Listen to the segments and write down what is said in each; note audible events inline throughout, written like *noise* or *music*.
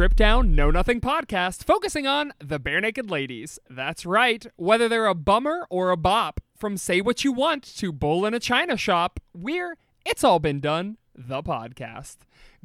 Strip Down Know Nothing podcast, focusing on the Barenaked Ladies. That's right, whether they're a bummer or a bop, from Say What You Want to Bull in a China Shop, we're It's All Been Done, the podcast.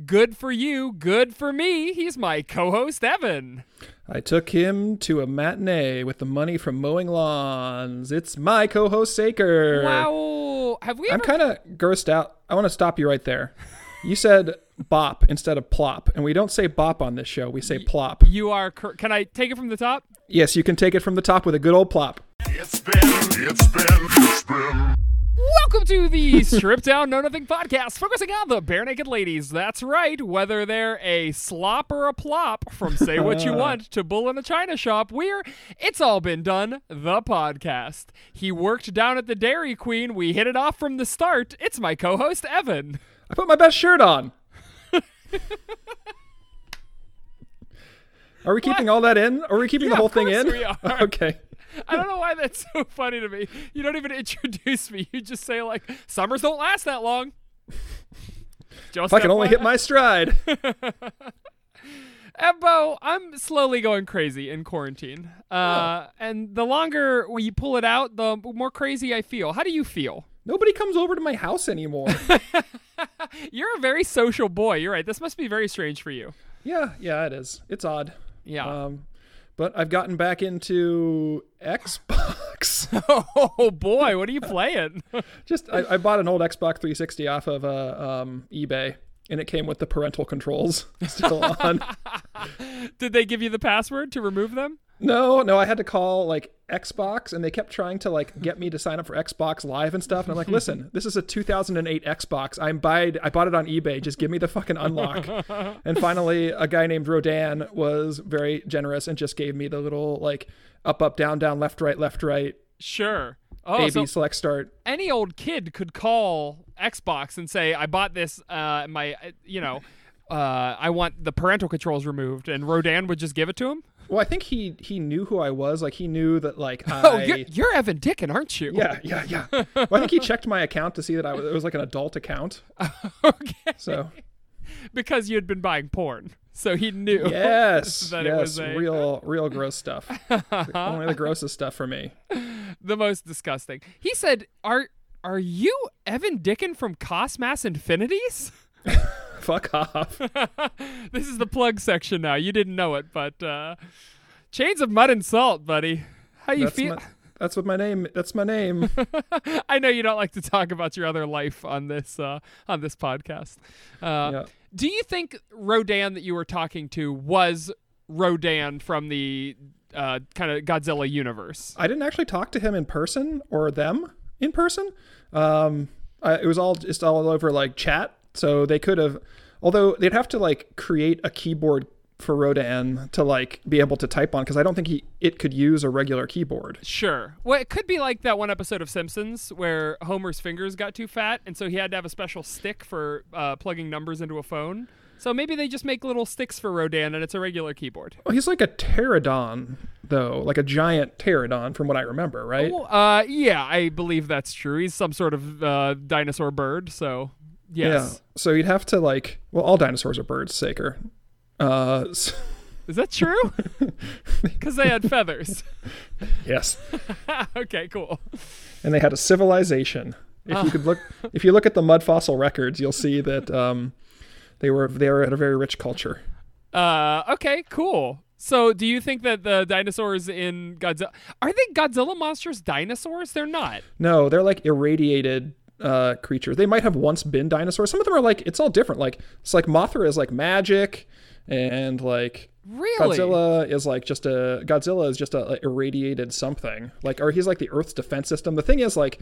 Good for you, good for me. He's my co host, Evan. I took him to a matinee with the money from mowing lawns. It's my co-host Saker. Wow. Have we I'm kind of grossed out. I want to stop you right there. *laughs* You said bop instead of plop, and we don't say bop on this show. We say plop. you are. Cor- Can I take it from the top? Yes, you can take it from the top with a good old plop. It's been, it's been, it's been. Welcome to the Strip Down Know Nothing podcast, focusing on the Barenaked Ladies. That's right, whether they're a slop or a plop, from Say What You *laughs* Want to Bull in a China Shop, we're It's All Been Done, the podcast. He worked down at the Dairy Queen. We hit it off from the start. It's my co host, Evan. I put my best shirt on. Are we keeping all that in? Are we keeping Yeah, the whole thing in? we are. *laughs* okay. I don't know why that's so funny to me. You don't even introduce me. You just say, like, summers don't last that long. Just If I can only hit my stride. *laughs* Ebbo, I'm slowly going crazy in quarantine. Uh, And the longer when you pull it out, the more crazy I feel. How do you feel? Nobody comes over to my house anymore. *laughs* You're a very social boy. You're right. This must be very strange for you. yeah, yeah, it is. It's odd. Yeah. Um, but I've gotten back into Xbox. *laughs* oh boy, what are you playing? *laughs* Just I, I bought an old Xbox 360 off of uh, um, eBay, and it came with the parental controls *laughs* still on. *laughs* Did they give you the password to remove them? no, no, I had to call like Xbox, and they kept trying to like get me to sign up for Xbox Live and stuff. And I'm like, *laughs* listen, this is a 2008 Xbox. I'm buyed. I bought it on eBay. Just give me the fucking unlock. and finally, a guy named Rodan was very generous and just gave me the little like up, up, down, down, left, right, left, right. Sure. Oh, A B so select start. any old kid could call Xbox and say, "I bought this. Uh, my, uh, you know, uh, I want the parental controls removed," and Rodan would just give it to him. Well, I think he he knew who I was. Like he knew that like *laughs* I. Oh, you're, you're Evan Dickin, aren't you? yeah, yeah, yeah. *laughs* well, I think he checked my account to see that I was, it was like an adult account. *laughs* okay. So because you had been buying porn, so he knew. yes, That it yes, was a- real, real gross stuff. Only the grossest stuff for me. The most disgusting. He said, "Are are you Evan Dickin from Cosmass Infinities?" *laughs* Fuck off. *laughs* this is the plug section now. You didn't know it, but uh, Chains of Mud and Salt, buddy. How you That's feel? my, that's what my name. That's my name. *laughs* I know you don't like to talk about your other life on this uh, on this podcast. Uh, Yeah. Do you think Rodan that you were talking to was Rodan from the uh, kind of Godzilla universe? I didn't actually talk to him in person or them in person. Um, I, it was all just all over like chat. So they could have, although they'd have to like create a keyboard for Rodan to like be able to type on because I don't think he it could use a regular keyboard. Sure. Well, it could be like that one episode of Simpsons where Homer's fingers got too fat, and so he had to have a special stick for uh, plugging numbers into a phone. So maybe they just make little sticks for Rodan, and it's a regular keyboard. Well, he's like a pterodon though, like a giant pterodon from what I remember, right? Well, uh, yeah, I believe that's true. He's some sort of uh, dinosaur bird, so yes. Yeah. So you'd have to like, well, all dinosaurs are birds, Saker. Uh, *laughs* s- Is that true? *laughs* Because they had feathers. *laughs* yes. okay, cool. and they had a civilization. If you could look, if you look at the mud fossil records, you'll see that um, they were they were at a very rich culture. Uh, okay, cool. So, do you think that the dinosaurs in Godzilla are they Godzilla monsters? Dinosaurs? They're not. No, they're like irradiated uh, creatures. They might have once been dinosaurs. Some of them are like it's all different. Like it's like Mothra is like magic, and like Really? Godzilla is like just a Godzilla is just a, a irradiated something. Like or he's like the Earth's defense system. The thing is like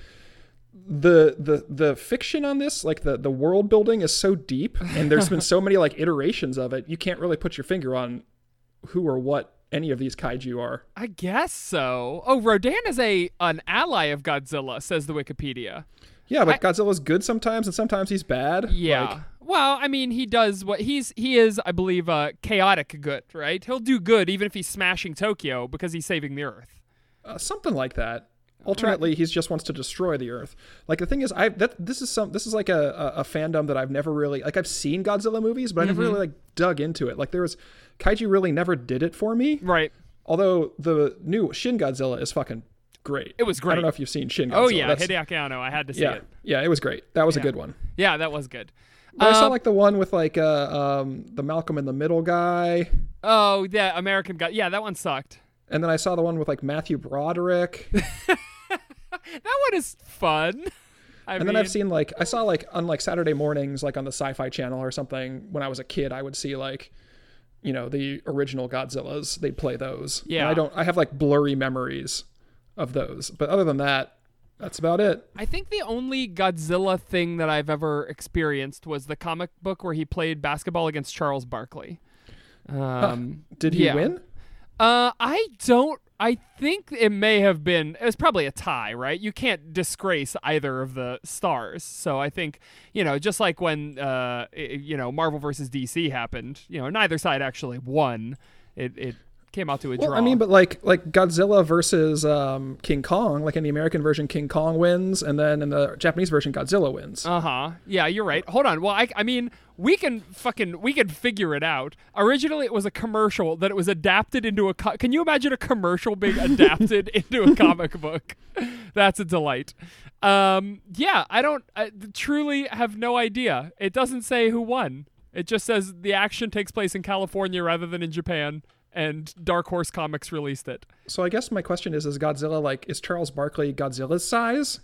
the the the fiction on this, like the the world building is so deep and there's been so many like iterations of it, you can't really put your finger on who or what any of these kaiju are. I guess so. Oh, Rodan is a an ally of Godzilla, says the Wikipedia. Yeah, but Godzilla's good sometimes and sometimes he's bad. Yeah. Like, well, I mean, he does what he's he is, I believe, uh, chaotic good, right? He'll do good even if he's smashing Tokyo because he's saving the Earth. uh, something like that. Alternately, he just wants to destroy the Earth. Like the thing is, I that this is some this is like a, a, a fandom that I've never really like. I've seen Godzilla movies, but I never Mm-hmm. really like dug into it. Like there was kaiju really never did it for me. Right. Although the new Shin Godzilla is fucking great. It was great. I don't know if you've seen Shin Godzilla. Oh yeah, That's- Hideaki Anno. I had to see yeah, it. yeah, it was great. That was a good one. Yeah, that was good. But I saw Um, like the one with like uh, um, the Malcolm in the Middle guy, Oh, yeah, American guy. Yeah, that one sucked. and then I saw the one with like Matthew Broderick. *laughs* That one is fun. *laughs* I And mean, then I've seen like I saw like on like Saturday mornings, like on the Sci-Fi Channel or something. When I was a kid, I would see like, you know, the original Godzillas. They'd play those. And Yeah. I don't. I have like blurry memories of those. But other than that, that's about it. I think the only Godzilla thing that I've ever experienced was the comic book where he played basketball against Charles Barkley. Um, Did he yeah. win? Uh, I don't. I think it may have been. It was probably a tie, right? You can't disgrace either of the stars. So I think you know, just like when uh, you know, Marvel versus DC happened. You know, neither side actually won. It it came out to a Well, draw. I mean, but like like Godzilla versus um, King Kong, like in the American version, King Kong wins, and then in the Japanese version, Godzilla wins. Uh huh. Yeah, you're right. Hold on. Well, I, I mean, we can fucking we can figure it out. Originally, it was a commercial that it was adapted into a. Co- can you imagine a commercial being *laughs* adapted into a comic book? *laughs* That's a delight. Um, yeah, I don't I truly have no idea. It doesn't say who won. It just says the action takes place in California rather than in Japan, and Dark Horse Comics released it. So I guess my question is: Is Godzilla like is Charles Barkley Godzilla's size?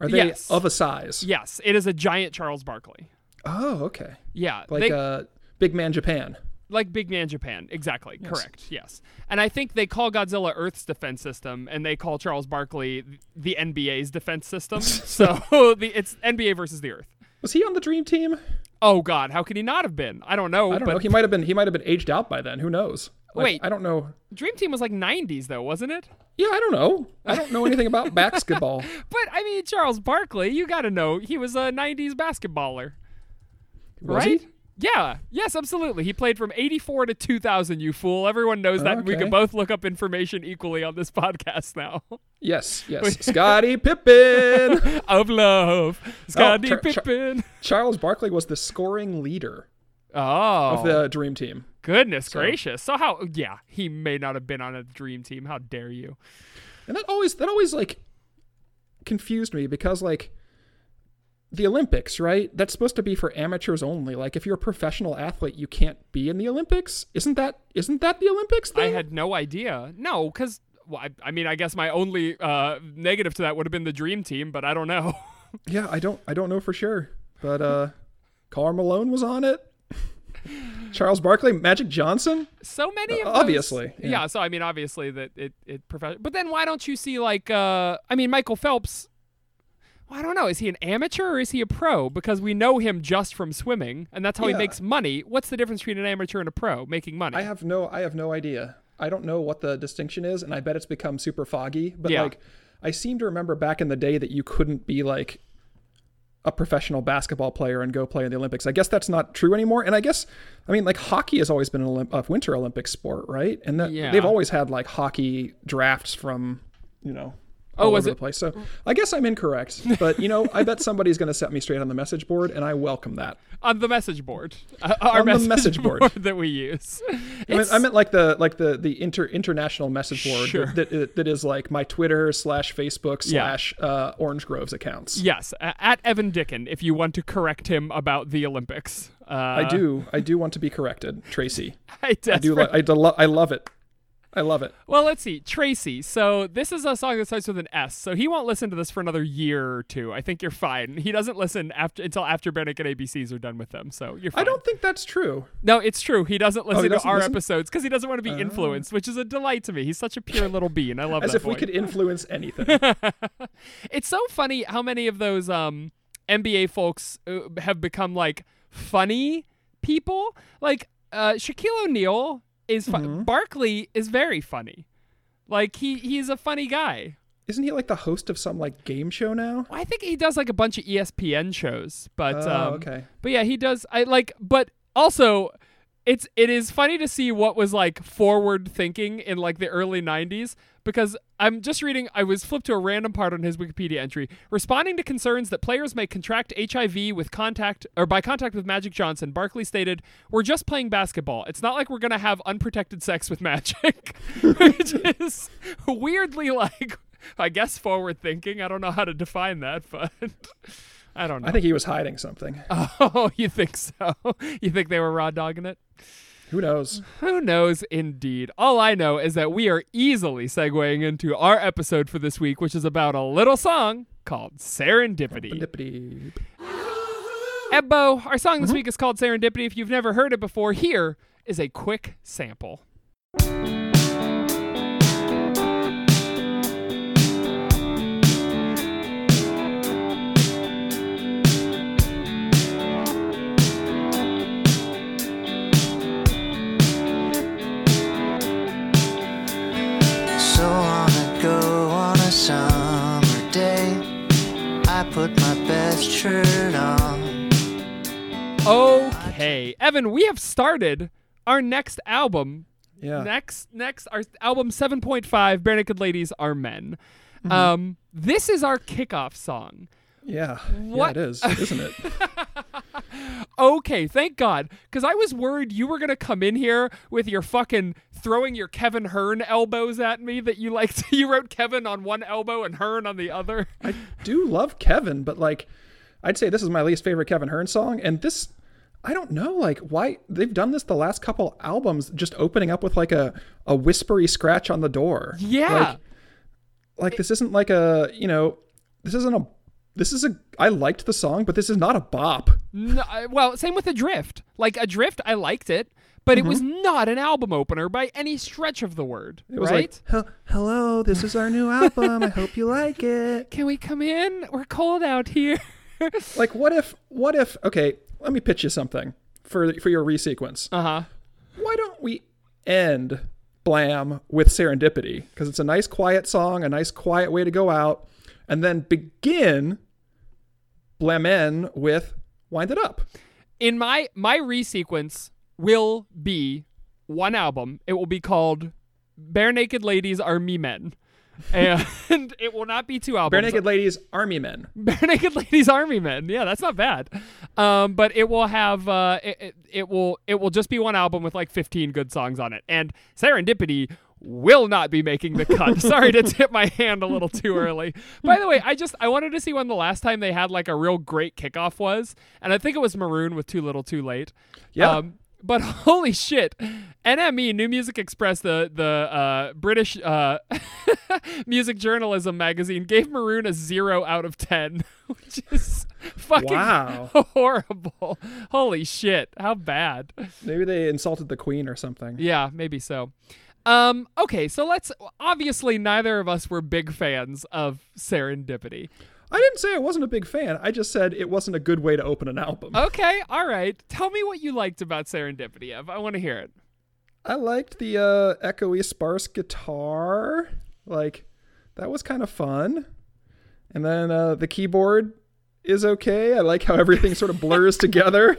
Are they Yes. of a size? Yes, it is a giant Charles Barkley. Oh, okay. Yeah, Like they- uh, Big Man Japan. like Big Man Japan. Exactly. Correct. Yes. And I think they call Godzilla Earth's defense system, and they call Charles Barkley the NBA's defense system. *laughs* so *laughs* the it's NBA versus the Earth. Was he on the Dream Team? Oh God, how could he not have been? I don't know. I don't but know. He might have been. He might have been aged out by then. Who knows? Like, Wait. I don't know. Dream Team was like '90s though, wasn't it? Yeah, I don't know. I don't know anything about *laughs* basketball. But I mean, Charles Barkley, you got to know he was a '90s basketballer, Was right? he? Yeah. Yes, absolutely. He played from 84 to 2000, you fool. Everyone knows that. and We can both look up information equally on this *laughs* podcast now. Yes, yes. *laughs* Scottie Pippen. *laughs* of love. Oh, Scottie Char- Char- Pippen. Charles Barkley was the scoring leader Oh, of the oh. Dream Team. goodness gracious. So how yeah, he may not have been on a dream team. How dare you? And that always that always like confused me because like the Olympics, right? That's supposed to be for amateurs only. Like if you're a professional athlete, you can't be in the Olympics. Isn't that isn't that the Olympics I had no idea. No, cuz well, I, I mean, I guess my only uh, negative to that would have been the dream team, but I don't know. *laughs* yeah, I don't I don't know for sure. But uh Karl Malone was on it. *laughs* Charles Barkley, Magic Johnson? so many of Uh, obviously, Yeah. yeah. so I mean obviously that it it prof- but then why don't you see like uh I mean Michael Phelps well, I don't know. Is he an amateur or is he a pro? Because we know him just from swimming, and that's how he makes money. What's the difference between an amateur and a pro making money? I have no I have no idea. I don't know what the distinction is, and I bet it's become super foggy. But Yeah. like I seem to remember back in the day that you couldn't be like a professional basketball player and go play in the Olympics. I guess that's not true anymore. And I guess I mean like hockey has always been an Olymp- a winter Olympic sport, right? And that, Yeah. they've always had like hockey drafts from you know. Oh, all was over it- the place. So I guess I'm incorrect, but you know, I bet somebody's going to set me straight on the message board, and I welcome that. on the message board, uh, our On the message, message board. board. that we use. I meant, I meant like the like the the inter international message board Sure. that, that that is like my Twitter slash Facebook Yeah. slash uh, Orange Groves accounts. yes, at Evan Dickon, if you want to correct him about the Olympics. Uh, I do I do want to be corrected, Tracy. *laughs* I, I do like I, do lo- I love it. I love it. Well, let's see. Tracy. So this is a song that starts with an S. So he won't listen to this for another year or two. I think you're fine. He doesn't listen after until after Bannock and ABCs are done with them. So you're fine. I don't think that's true. No, it's true. He doesn't listen doesn't to our listen? episodes because he doesn't want to be influenced, which is a delight to me. He's such a pure little bean. I love As if we could influence anything. *laughs* It's so funny how many of those um, NBA folks uh, have become like funny people. Like uh, Shaquille O'Neal is fu- Mm-hmm. Barkley is very funny. Like he he's a funny guy. Isn't he like the host of some like game show now? I think he does like a bunch of ESPN shows, but Oh, um, okay. but yeah, he does. I like, but also it's it is funny to see what was like forward thinking in like the early 90s because I'm just reading I was flipped to a random part on his Wikipedia entry responding to concerns that players may contract HIV with contact or by contact with Magic Johnson Barkley stated we're just playing basketball it's not like we're going to have unprotected sex with Magic *laughs* which is weirdly like I guess forward thinking I don't know how to define that but *laughs* I don't know I think he was hiding something. *laughs* Oh, you think so? You think they were raw dogging it? Who knows? Who knows, indeed. All I know is that we are easily segueing into our episode for this week, which is about a little song called Serendipity. Serendipity. Ebbo, our song this mm-hmm. week is called Serendipity. If you've never heard it before, here is a quick sample. My shirt on. Okay, Evan, we have started our next album. Yeah. Next, next, our album 7.5, Barenaked Ladies Are Men. Mm-hmm. Um, this is our kickoff song. Yeah. What- Yeah, it is, *laughs* isn't it? Okay, thank God. Because I was worried you were going to come in here with your fucking throwing your Kevin Hearn elbows at me that you liked. *laughs* you wrote Kevin on one elbow and Hearn on the other. I do love Kevin, but like, I'd say this is my least favorite Kevin Hearn song. And this, I don't know, like, why they've done this the last couple albums, just opening up with like a, a whispery scratch on the door. Yeah. Like, like this isn't like a, you know, this isn't a, this is a, I liked the song, but this is not a bop. No, well, same with Adrift. Like Adrift, I liked it, but it was not an album opener by any stretch of the word. Mm-hmm. It was right? like, hello, this is our new album. I hope you like it. *laughs* Can we come in? We're cold out here. *laughs* Like, what if, what if, okay, let me pitch you something for, for your resequence. uh huh. why don't we end Blam with Serendipity? Because it's a nice, quiet song, a nice, quiet way to go out, and then begin Blamen with Wind It Up. in my my resequence will be one album. It will be called Barenaked Ladies Are Me Men. And *laughs* it will not be two albums. Barenaked Ladies, Army Men. *laughs* Barenaked Ladies Army Men. Yeah, that's not bad. Um, but it will have uh, it, it, it will it will just be one album with like 15 good songs on it. And Serendipity will not be making the cut. *laughs* Sorry to tip my hand a little too early. By the way, I just I wanted to see when the last time they had like a real great kickoff was, and I think it was Maroon with Too Little Too Late. Yeah. Um, but *laughs* holy shit, NME New Music Express, the the uh, British uh, *laughs* music journalism magazine, gave Maroon a zero out of ten, *laughs* which is fucking Wow. horrible. Holy shit, how bad? Maybe they insulted the Queen or something. Yeah, maybe so. Um, okay, so let's. Obviously, neither of us were big fans of Serendipity. I didn't say I wasn't a big fan. I just said it wasn't a good way to open an album. Okay, all right. Tell me what you liked about Serendipity, Ev. I want to hear it. I liked the uh, echoey, sparse guitar. Like, that was kind of fun. And then uh, the keyboard is okay. I like how everything sort of blurs *laughs* together.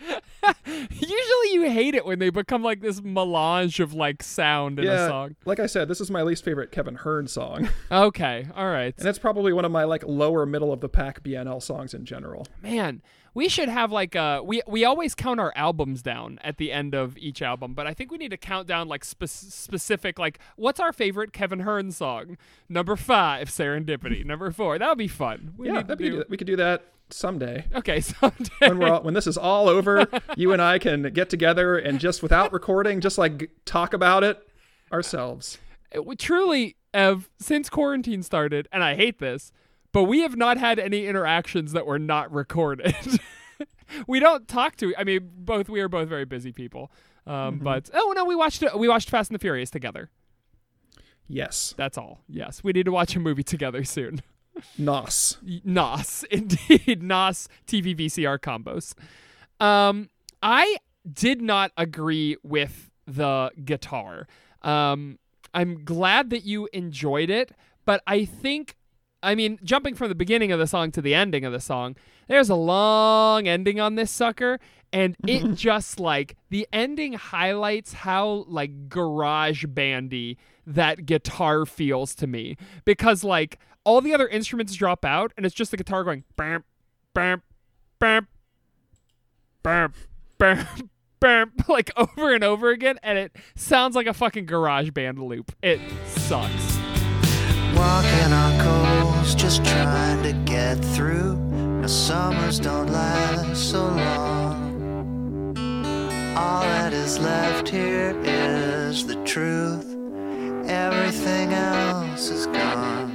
*laughs* Usually you hate it when they become like this melange of like sound in a yeah, song. like I said, this is my least favorite Kevin Hearn song, *laughs* Okay, all right. and it's probably one of my like lower middle of the pack BNL songs in general. Man, we should have like uh we we always count our albums down at the end of each album, but I think we need to count down like spe- specific like what's our favorite Kevin Hearn song? Number 5, Serendipity. Number 4. That would be fun. We yeah, need that'd be, do we could do that someday. Okay, *laughs* someday. When we're all, when this is all over, *laughs* you and I can get together and just without recording, just like talk about it ourselves. it truly have since quarantine started and i hate this but we have not had any interactions that were not recorded. *laughs* We don't talk to i mean both we are both very busy people um, but oh no we watched we watched fast and the furious together. Yes, that's all. Yes. We need to watch a movie together soon. Nos. *laughs* Nos. *laughs* Indeed. Nos tv vcr combos. Um i did not agree with the guitar. Um i'm glad that you enjoyed it but i think I mean, jumping from the beginning of the song to the ending of the song, there's a long ending on this sucker, and it *laughs* just like the ending highlights how like garage bandy that guitar feels to me because like all the other instruments drop out and it's just the guitar going bam bam bam bam bam *laughs* bam *laughs* like over and over again and it sounds like a fucking garage band loop. It sucks. Walking on coals, just trying to get through. Now summers don't last so long. All that is left here is the truth. Everything else is gone.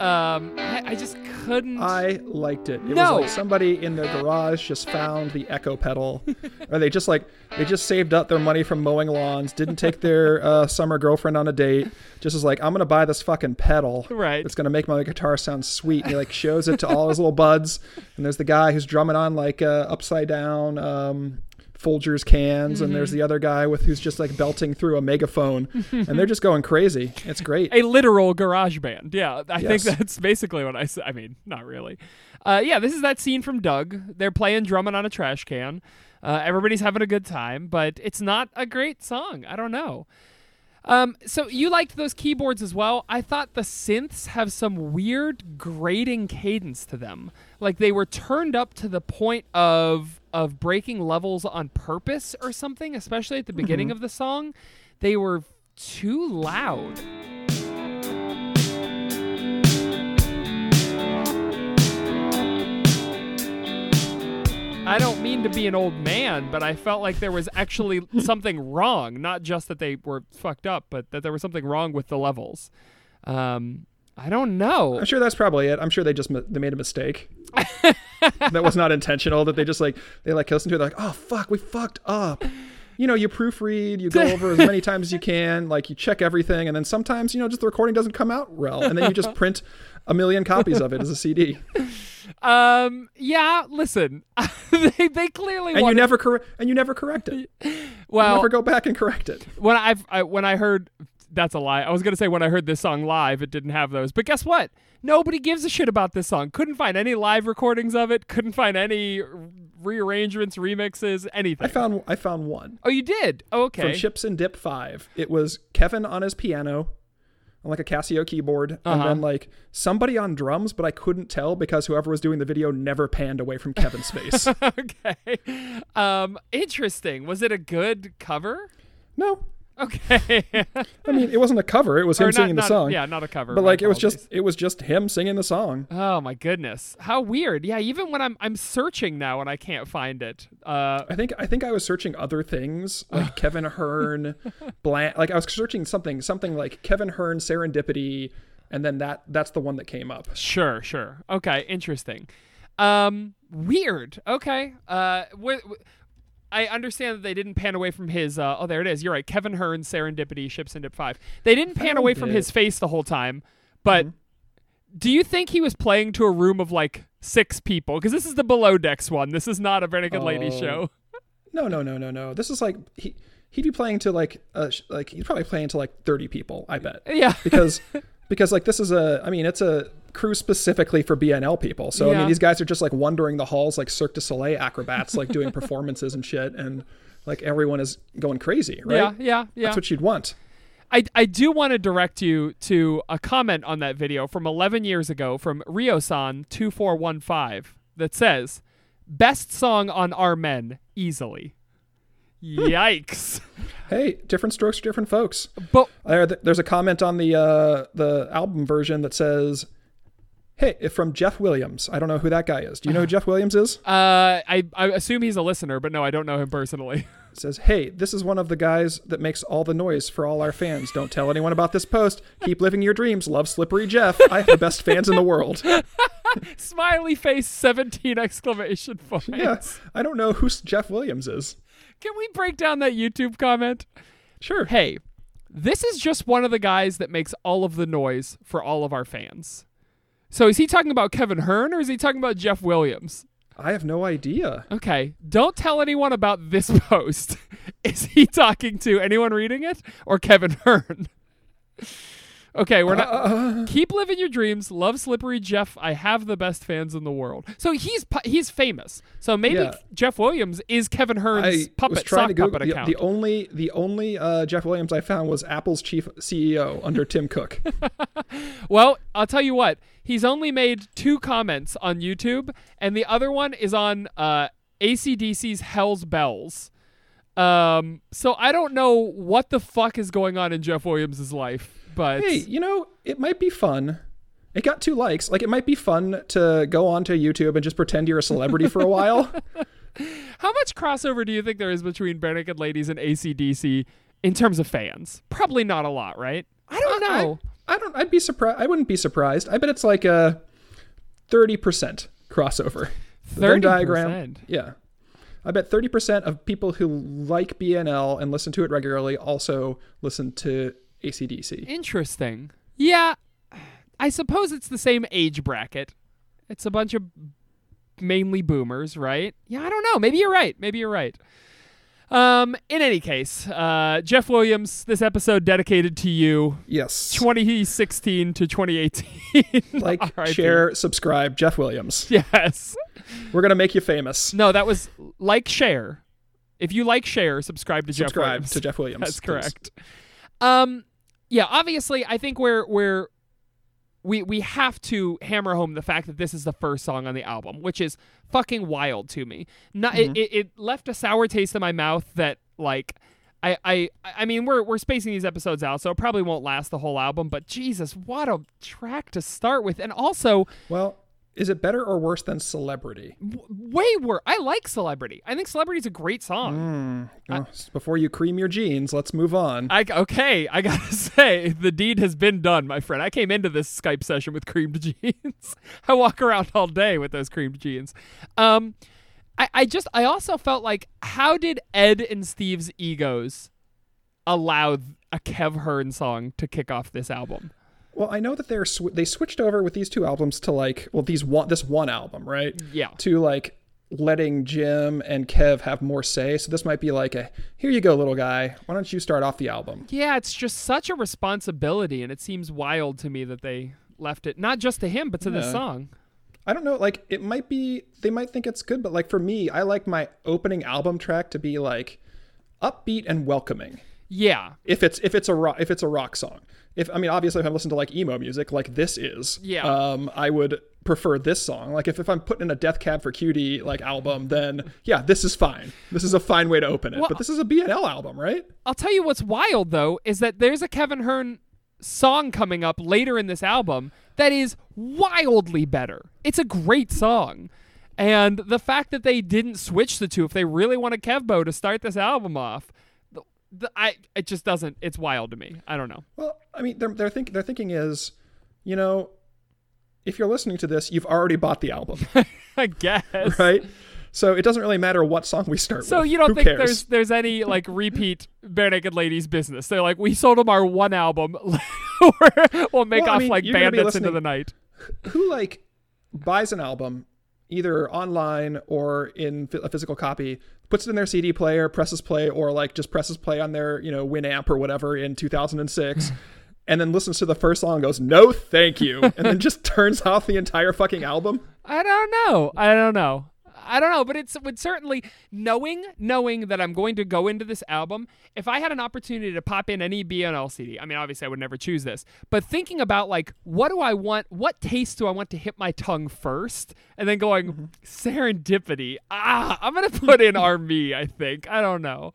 Um I, I just couldn't I liked it. It No. was like somebody in their garage just found the echo pedal, or they just like they just saved up their money from mowing lawns, didn't take their *laughs* uh, summer girlfriend on a date, just was like, I'm gonna buy this fucking pedal. Right. It's gonna make my guitar sound sweet. And he like shows it to all his little buds, and there's the guy who's drumming on like uh, upside down. Um, Folgers cans, and Mm-hmm. there's the other guy with who's just like belting through a megaphone, and they're just going crazy. It's great. a literal garage band. Yeah, I think that's basically what I said. I mean, not really. Uh, yeah, this is that scene from Doug. They're playing drumming on a trash can. Uh, everybody's having a good time, but it's not a great song. I don't know. Um, so you liked those keyboards as well. I thought the synths have some weird grating cadence to them. Like they were turned up to the point of of breaking levels on purpose or something, especially at the beginning of the song. They were too loud. I don't mean to be an old man, but I felt like there was actually *laughs* something wrong. Not just that they were fucked up, but that there was something wrong with the levels. Um, I don't know. I'm sure that's probably it. I'm sure they just they made a mistake. *laughs* that was not intentional. That they just like they like listen to it they're like, oh fuck, we fucked up. You know, you proofread, you go over as many *laughs* times as you can, like you check everything, and then sometimes you know just the recording doesn't come out well, and then you just print a million copies of it as a CD, *laughs* Um, yeah. Listen, they they clearly and you never correct and you never correct it. You well never go back and correct it. when I've I, when I heard that's a lie. I was gonna say when I heard this song live, it didn't have those. But guess what? Nobody gives a shit about this song. Couldn't find any live recordings of it. Couldn't find any rearrangements, remixes, anything. I found I found one oh, you did? Oh, okay. from Ships and Dip Five. It was Kevin on his piano. On like a Casio keyboard, and Uh-huh. then like somebody on drums, but I couldn't tell because whoever was doing the video never panned away from Kevin's face. *laughs* okay. Um, interesting. Was it a good cover? no, Okay. I mean, it wasn't a cover. It was him not- singing the not- song. Yeah, not a cover. But like it was just it was just him singing the song. Oh my goodness. How weird. Yeah, even when I'm I'm searching now and I can't find it. Uh I think I think I was searching other things *laughs* like Kevin Hearn, Bland. Like I was searching something something like Kevin Hearn Serendipity, and then that that's the one that came up. sure, sure. Okay, interesting. Um weird. Okay. Uh wh- wh- I understand that they didn't pan away from his uh oh there it is. You're right. Kevin Hearn Serendipity Ships and Dip 5. They didn't pan Found away from it. his face the whole time. But do you think he was playing to a room of like 6 people? Cuz this is the below decks one. This is not a very good lady Oh. show. *laughs* No, no, no, no, no. This is like he he'd be playing to like uh like he's probably playing to like thirty people. I bet Yeah. because *laughs* because like this is a I mean it's a crew specifically for BNL people. So I mean these guys are just like wandering the halls like Cirque du Soleil acrobats, like doing *laughs* performances and shit, and like everyone is going crazy, right? Yeah, yeah, yeah. That's what you'd want. I, I do want to direct you to a comment on that video from 11 years ago from Riosan2415 that says, Best song on Our Men, easily. Yikes. Hey, different strokes for different folks. but There, there's a comment on the uh, the album version that says, "Hey, from Jeff Williams." I don't know who that guy is. Do you know who Jeff Williams is? uh, I, I assume he's a listener, but no, I don't know him personally. *laughs* It says, "Hey, this is one of the guys that makes all the noise for all our fans. Don't tell anyone about this post. Keep living your dreams. Love Slippery Jeff. I have the best fans in the world." *laughs* Smiley face 17 exclamation points. Yeah, I don't know who Jeff Williams is. Can we break down that YouTube comment? Sure. Hey, this is just one of the guys that makes all of the noise for all of our fans. So is he talking about Kevin Hearn or is he talking about Jeff Williams? I have no idea. Okay, don't tell anyone about this *laughs* post. is he talking to anyone reading it or Kevin Hearn? Okay, we're not. Uh, Keep living your dreams. Love Slippery Jeff. I have the best fans in the world. So he's he's famous. So maybe Yeah. Jeff Williams is Kevin Hearn's I puppet was trying sock to Google puppet the, account. the only the only uh, Jeff Williams I found was Apple's chief CEO under Tim Cook. *laughs* Well, I'll tell you what. He's only made two comments on YouTube, and the other one is on uh, ACDC's Hell's Bells. Um, so I don't know what the fuck is going on in Jeff Williams' life, but hey, you know, it might be fun. It got two likes. Like, it might be fun to go onto YouTube and just pretend you're a celebrity for a while. *laughs* how much crossover do you think there is between Barenaked Ladies and ACDC in terms of fans? Probably not a lot, right? I don't know. I don't. I'd be surprised. I wouldn't be surprised. I bet it's like a thirty percent crossover. Venn diagram. 30%. Yeah, I bet thirty percent of people who like BNL and listen to it regularly also listen to ACDC. Interesting. Yeah, I suppose it's the same age bracket. It's a bunch of mainly boomers, right? Yeah, I don't know. Maybe you're right. Maybe you're right. Um, in any case, uh, Jeff Williams, this episode dedicated to you, Yes. 2016 to 2018. *laughs* Like, share, subscribe. Jeff Williams. Yes. We're gonna make you famous. No, that was like share. If you like share, subscribe to Jeff Subscribe Williams. to Jeff Williams. *laughs* That's please. correct. Um, yeah, obviously, I think we're we're we we have to hammer home the fact that this is the first song on the album, which is fucking wild to me. Not Mm-hmm. it, it, it left a sour taste in my mouth that like. I, I I mean we're we're spacing these episodes out, so it probably won't last the whole album. But Jesus, what a track to start with, and also Well, is it better or worse than Celebrity? w- way worse. I like Celebrity. I think Celebrity is a great song. Well, s- before you cream your jeans, let's move on. I okay, I gotta *laughs* say the deed has been done, my friend. I came into this Skype session with creamed *laughs* jeans. I walk around all day with those creamed jeans. Um, I, I just I also felt like how did Ed and Steve's egos allow a Kev Hearn song to kick off this album? Well, I know that they're sw- they switched over with these two albums to like well these one this one album right Yeah. to like letting Jim and Kev have more say. So this might be like a here you go little guy. Why don't you start off the album? Yeah, it's just such a responsibility, and it seems wild to me that they left it not just to him but to this Yeah. song. I don't know. Like it might be they might think it's good, but like for me, I like my opening album track to be like upbeat and welcoming. Yeah, if it's if it's a rock if it's a rock song if i mean obviously if i'm listening to like emo music like this is Yeah. um i would prefer this song like if, if i'm putting in a death cab for cutie like album then yeah this is fine this is a fine way to open it Well- but this is a bnl album right I'll tell you what's wild though is that there's a Kevin Hearn song coming up later in this album that is wildly better. It's a great song. And the fact that they didn't switch the two, if they really wanted Kevbo to start this album off, the, I it just doesn't. It's wild to me. I don't know. well i mean their, their, think, their thinking is you know if you're listening to this you've already bought the album *laughs* I guess. right so it doesn't really matter what song we start So with you don't Who think cares? there's there's any like *laughs* repeat Barenaked Ladies business? They're like, we sold them our one album. *laughs* we'll make Well, I off mean, like bandits into the night. who like buys an album either online or in a physical copy puts it in their cd player presses play or like just presses play on their you know winamp or whatever in 2006 *laughs* and then listens to the first song and goes no thank you and then just *laughs* turns off the entire fucking album I don't know. I don't know. I don't know, but it's would certainly knowing knowing that I'm going to go into this album. If I had an opportunity to pop in any BNL CD, I mean, obviously I would never choose this, but thinking about like what do I want, what taste do I want to hit my tongue first, and then going serendipity. Ah, I'm gonna put in Army. I think I don't know.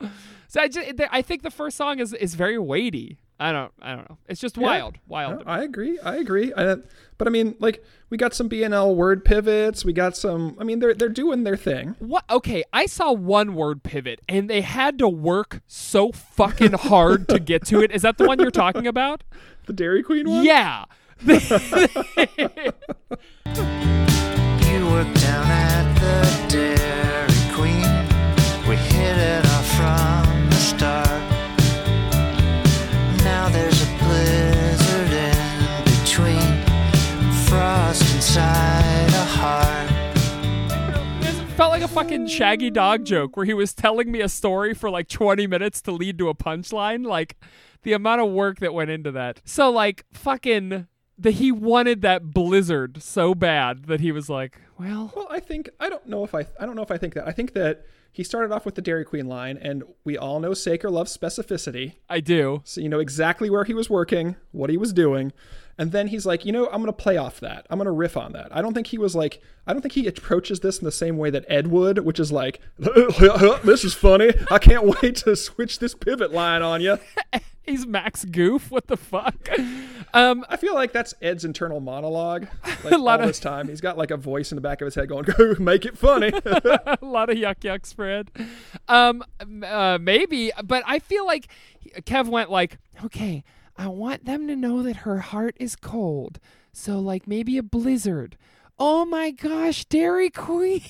So I just I think the first song is is very weighty. I don't I don't know. It's just wild, wild. No, I agree. I agree. I, but I mean, like, we got some BNL word pivots. We got some. I mean, they're they're doing their thing. What? Okay, I saw one word pivot, and they had to work so fucking hard to get to it. Is that the one you're talking *laughs* about? The Dairy Queen one. Yeah. *laughs* *laughs* You work down at the Dairy a heart. felt like a a fucking Shaggy Dog joke where he was telling me a story for like 20 minutes to lead to a punchline. Like the amount of work that went into that. So like fucking that he wanted that blizzard so bad that he was like, well, Well, I think I don't know if I I don't know if I think that. I think that he started off with the Dairy Queen line, and we all know Saker loves specificity, I do. so you know exactly where he was working, what he was doing, and then he's like, you know, I'm gonna play off that. I'm gonna riff on that. I don't think he was like, I don't think he approaches this in the same way that Ed would, which is like, *laughs* this is funny. I can't *laughs* wait to switch this pivot line on you. *laughs* He's Max Goof. What the fuck? Um, I feel like that's Ed's internal monologue. Like A lot all of- this time, he's got like a voice in the back of his head going, "Go make it funny." a lot of yuck yuck spread. Um, uh, maybe, but I feel like Kev went like, okay, I want them to know that her heart is cold, so like maybe a blizzard. Oh my gosh, Dairy *laughs* Queen!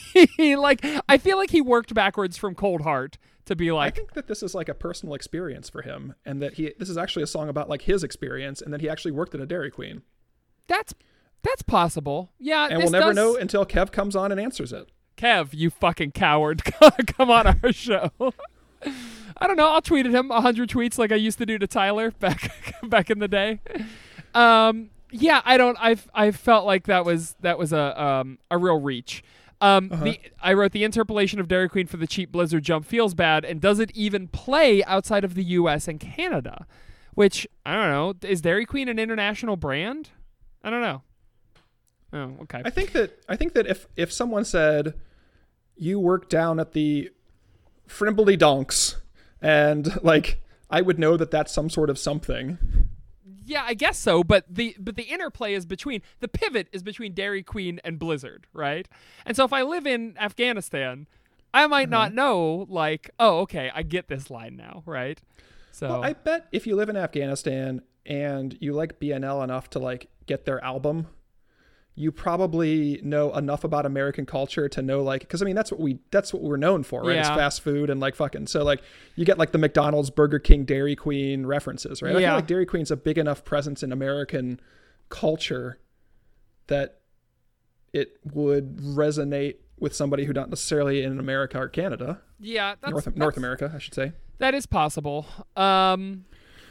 like I feel like he worked backwards from Cold Heart to be like. I think that this is like a personal experience for him, and that he this is actually a song about like his experience, and that he actually worked at a Dairy Queen, that's that's possible. Yeah, and we'll never does- know until Kev comes on and answers it. Kev, you fucking coward. *laughs* Come on our show. *laughs* I don't know. I'll tweet at him a hundred tweets like I used to do to Tyler back *laughs* back in the day. Um, yeah, I don't. I've I felt like that was that was a um a real reach. Um, the I wrote the interpolation of Dairy Queen for the cheap Blizzard jump feels bad and does it even play outside of the U.S. and Canada? Which I don't know. Is Dairy Queen an international brand? I don't know. Oh, okay. I think that I think that if if someone said you work down at the Frimbledy Donks, and like I would know that that's some sort of something. Yeah, I guess so, but the but the interplay is between the pivot is between Dairy Queen and Blizzard, right? And so if I live in Afghanistan, I might not Mm-hmm. know like, oh, okay, I get this line now, right? So Well, I bet if you live in Afghanistan and you like BNL enough to like get their album, you probably know enough about American culture to know like because I mean that's what we that's what we're known for, right? It's fast food and like fucking so like you get like the McDonald's, Burger King, Dairy Queen references, right? I feel like Dairy Queen's a big enough presence in American culture that it would resonate with somebody who not necessarily in America or Canada, yeah, that's, North North America, I should say. That is possible. Um,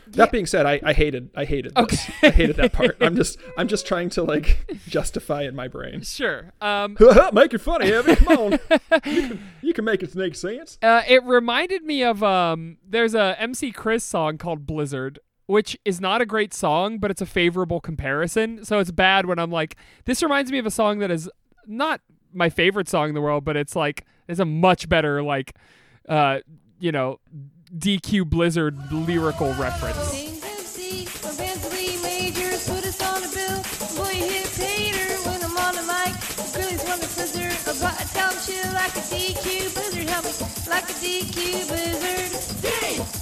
That being said, I, I hated I hated this. Okay. I hated that part. I'm *laughs* just I'm just trying to like justify in my brain. sure. Um, *laughs* make it funny, Evan. Come on. *laughs* You can, you can make it make sense. Uh, it reminded me of um. There's a MC Chris song called Blizzard, which is not a great song, but it's a favorable comparison. So it's bad when I'm like, this reminds me of a song that is not my favorite song in the world, but it's like it's a much better like, uh, you know, DQ Blizzard lyrical reference. Named MC, or Bentley Majors, put us on a bill. Boy, you hit Peter when I'm on the mic. The girlies want a scissor, about a tell 'em chill like a DQ blizzard. Help me, like a DQ blizzard.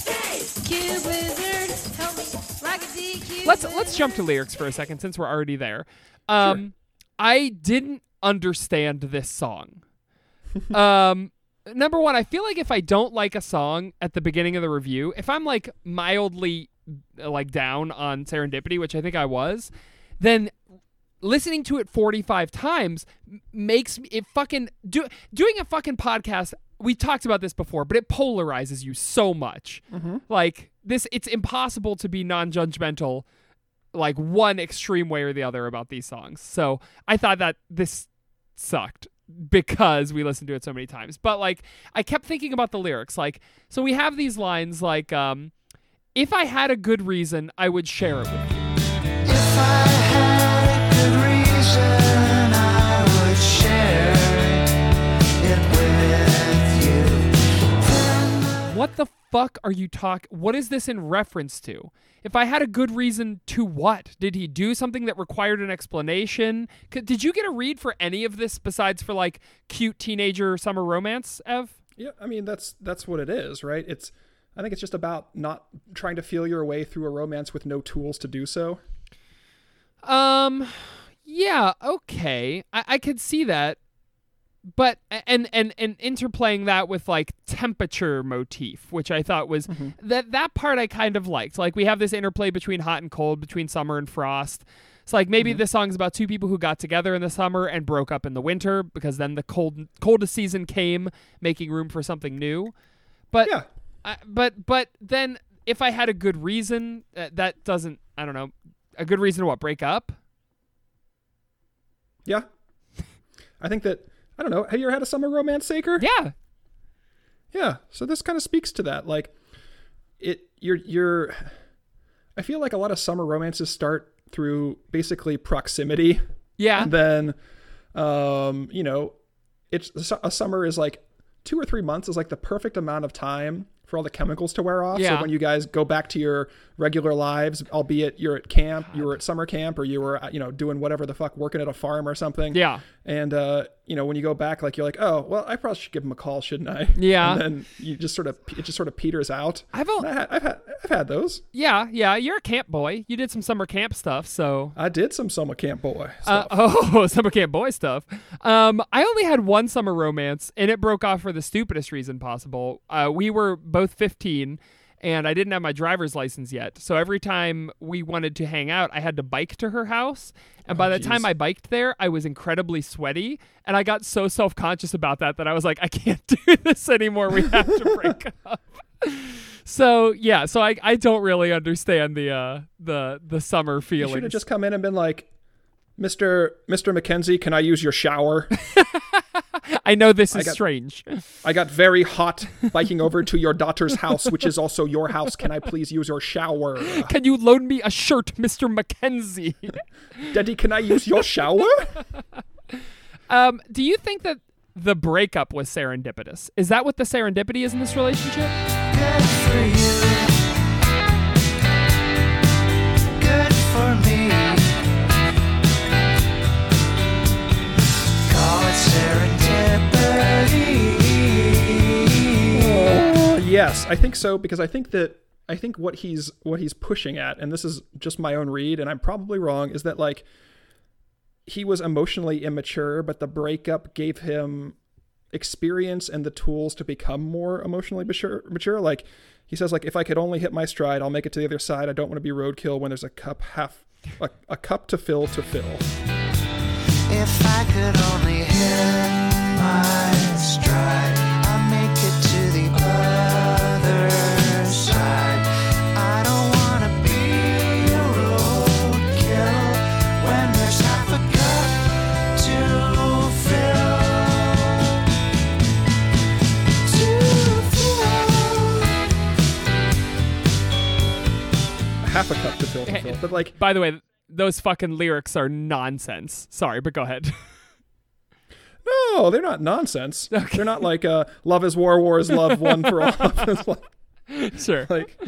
DQ blizzard, help me, like a DQ let's let's jump to lyrics for a second since we're already there. Um, I didn't understand this song. *laughs* um, number one, I feel like if I don't like a song at the beginning of the review, if I'm like mildly uh, like down on Serendipity, which I think I was, then listening to it 45 times makes me it fucking do doing a fucking podcast we talked about this before but it polarizes you so much. Like this it's impossible to be non-judgmental like one extreme way or the other about these songs. So i thought that this sucked because we listened to it so many times. But like i kept thinking about the lyrics. Like so we have these lines like um if i had a good reason i would share it with you What the fuck are you talk? What is this in reference to? If I had a good reason to what? Did he do something that required an explanation? C- did you get a read for any of this besides for like cute teenager summer romance, Ev? Yeah, I mean that's that's what it is, right? It's I think it's just about not trying to feel your way through a romance with no tools to do so. Um, yeah, okay, I, I could see that, but and and and interplaying that with like temperature motif, which I thought was that that part I kind of liked. Like we have this interplay between hot and cold, between summer and frost. So like maybe this song's about two people who got together in the summer and broke up in the winter because then the cold coldest season came, making room for something new. But Yeah. I, but but then if I had a good reason, uh, that doesn't I don't know a good reason to what break up. Yeah. *laughs* I think that I don't know. Have you ever had a summer romance, Saker? Yeah, Yeah. So this kind of speaks to that. Like it you're you're I feel like a lot of summer romances start through basically proximity yeah, and then um you know it's a summer is like two or three months is like the perfect amount of time for all the chemicals to wear off Yeah. so when you guys go back to your regular lives albeit you're at camp you were at summer camp or you were you know doing whatever the fuck working at a farm or something yeah. and uh you know when you go back like you're like oh well i probably should give him a call shouldn't i *laughs* Yeah. and then you just sort of it just sort of peters out I've al- And I had, I've had I've had those. yeah yeah. You're a camp boy. You did some summer camp stuff, so I did some summer camp boy Uh, *laughs* oh, *laughs* summer camp boy stuff. Um, I only had one summer romance, and it broke off for the stupidest reason possible. Uh, we were both 15, and I didn't have my driver's license yet. So every time we wanted to hang out, I had to bike to her house. And by the time. I biked there, I was incredibly sweaty, and I got so self conscious about that that I was like, I can't *laughs* do this anymore. We have to break *laughs* up. So yeah, so I, I don't really understand the uh the the summer you feelings. should have just come in and been like, Mister Mister McKenzie, can I use your shower? *laughs* *laughs* I know this is got- strange. I got very hot biking over to your daughter's house, which is also your house. Can I please use your shower? *laughs* Can you loan me a shirt, Mr. Mackenzie? Daddy, can I use your shower? um, do you think that the breakup was serendipitous? Is that what the serendipity is in this relationship? Yes, I think so because I think that I think what he's what he's pushing at, and this is just my own read, and I'm probably wrong, is that like he was emotionally immature, but the breakup gave him experience and the tools to become more emotionally mature. Mature, like he says, like if I could only hit my stride, I'll make it to the other side. I don't want to be roadkill when there's a cup half, a, a cup to fill to fill. If I could only hit my To. Half a cup to fill to fill. But like By the way, those fucking lyrics are nonsense. Sorry, but go ahead. *laughs* No, they're not nonsense. They're not like uh, "Love is war, war is love, one for all." *laughs* *laughs* Like, sure. like,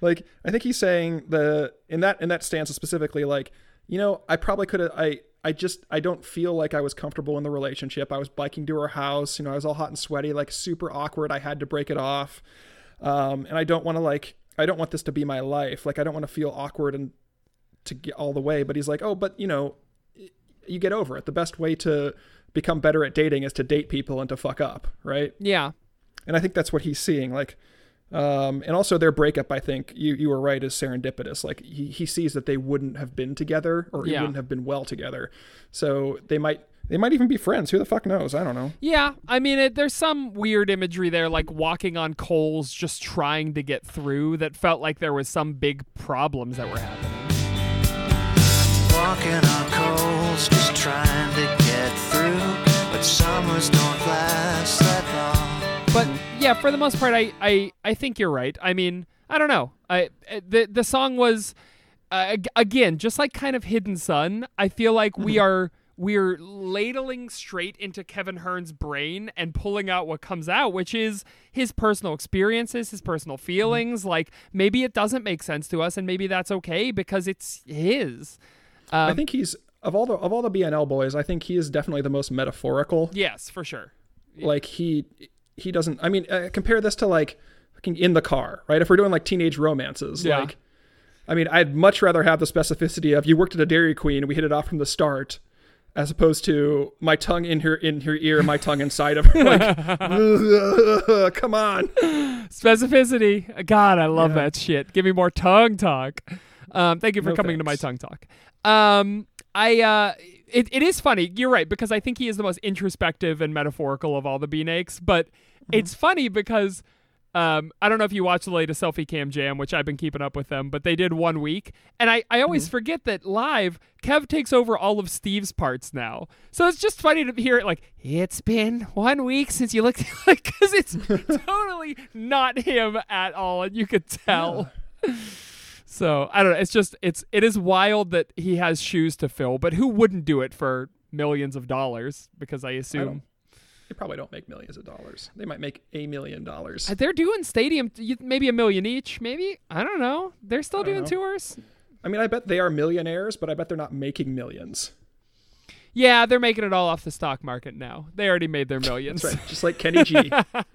like I think he's saying the in that in that stance specifically, like you know, I probably could have. I I just I don't feel like I was comfortable in the relationship. I was biking to her house. You know, I was all hot and sweaty, like super awkward. I had to break it off, um, and I don't want to like I don't want this to be my life. Like I don't want to feel awkward and to get all the way. But he's like, oh, but you know, you get over it. The best way to become better at dating is to date people and to fuck up, right? yeah. And I think that's what he's seeing. Like, um, and also their breakup, I think you you were right, is serendipitous. Like he he sees that they wouldn't have been together or Yeah. wouldn't have been well together, so they might they might even be friends. Who the fuck knows? I don't know. Yeah, I mean, it, there's some weird imagery there, like walking on coals, just trying to get through. That felt like there was some big problems that were happening. Walking on coals, just trying to get through. But summers don't last that long. But yeah, for the most part, I, I, I think you're right. I mean, I don't know. I uh, the the song was uh, again just like kind of hidden sun. I feel like we are we're ladling straight into Kevin Hearn's brain and pulling out what comes out, which is his personal experiences, his personal feelings. Like maybe it doesn't make sense to us, and maybe that's okay because it's his. Um, I think he's of all the of all the BNL boys, I think he is definitely the most metaphorical. yes, for sure. Like he he doesn't. I mean, uh, compare this to like fucking in the car, right? If we're doing like teenage romances, Yeah. like. I mean, I'd much rather have the specificity of you worked at a Dairy Queen we hit it off from the start, as opposed to my tongue in her in her ear, my tongue inside of her. Like, *laughs* *laughs* come on. Specificity. God, I love that shit. Give me more tongue talk. Um, thank you for No coming to my tongue talk. Um, I uh, it, it is funny. You're right because I think he is the most introspective and metaphorical of all the Beanakes. But Mm-hmm. it's funny because um, I don't know if you watched the latest Selfie Cam Jam, which I've been keeping up with them, but they did one week, and I I always Mm-hmm. forget that live Kev takes over all of Steve's parts now. So it's just funny to hear it like it's been one week since you looked *laughs* like because it's *laughs* totally not him at all, and you could tell. *laughs* So I don't know. It's just it's it is wild that he has shoes to fill, but who wouldn't do it for millions of dollars? Because I assume They probably don't make millions of dollars. They might make a million dollars. they're doing stadium, maybe a million each. Maybe I don't know. They're still doing know. tours. I mean, I bet they are millionaires, but I bet they're not making millions. Yeah, they're making it all off the stock market now. They already made their millions. *laughs* That's right. Just like Kenny G,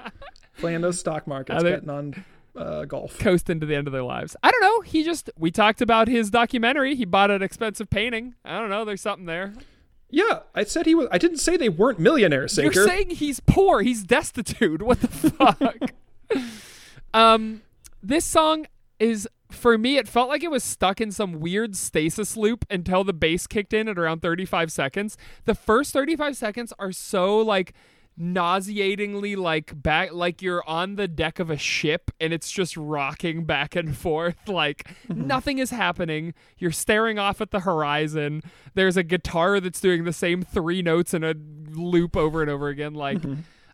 *laughs* playing those stock markets, betting on uh, golf. Coasting to the end of their lives. I don't know. He just we talked about his documentary. He bought an expensive painting. I don't know. There's something there. Yeah, I said he was. I didn't say they weren't millionaires, You're saying he's poor. He's destitute. What the fuck? *laughs* um, this song is for me. It felt like it was stuck in some weird stasis loop until the bass kicked in at around 35 seconds. The first 35 seconds are so like nauseatingly like back like you're on the deck of a ship and it's just rocking back and forth *laughs* like nothing is happening. You're staring off at the horizon. There's a guitar that's doing the same three notes in a loop over and over again like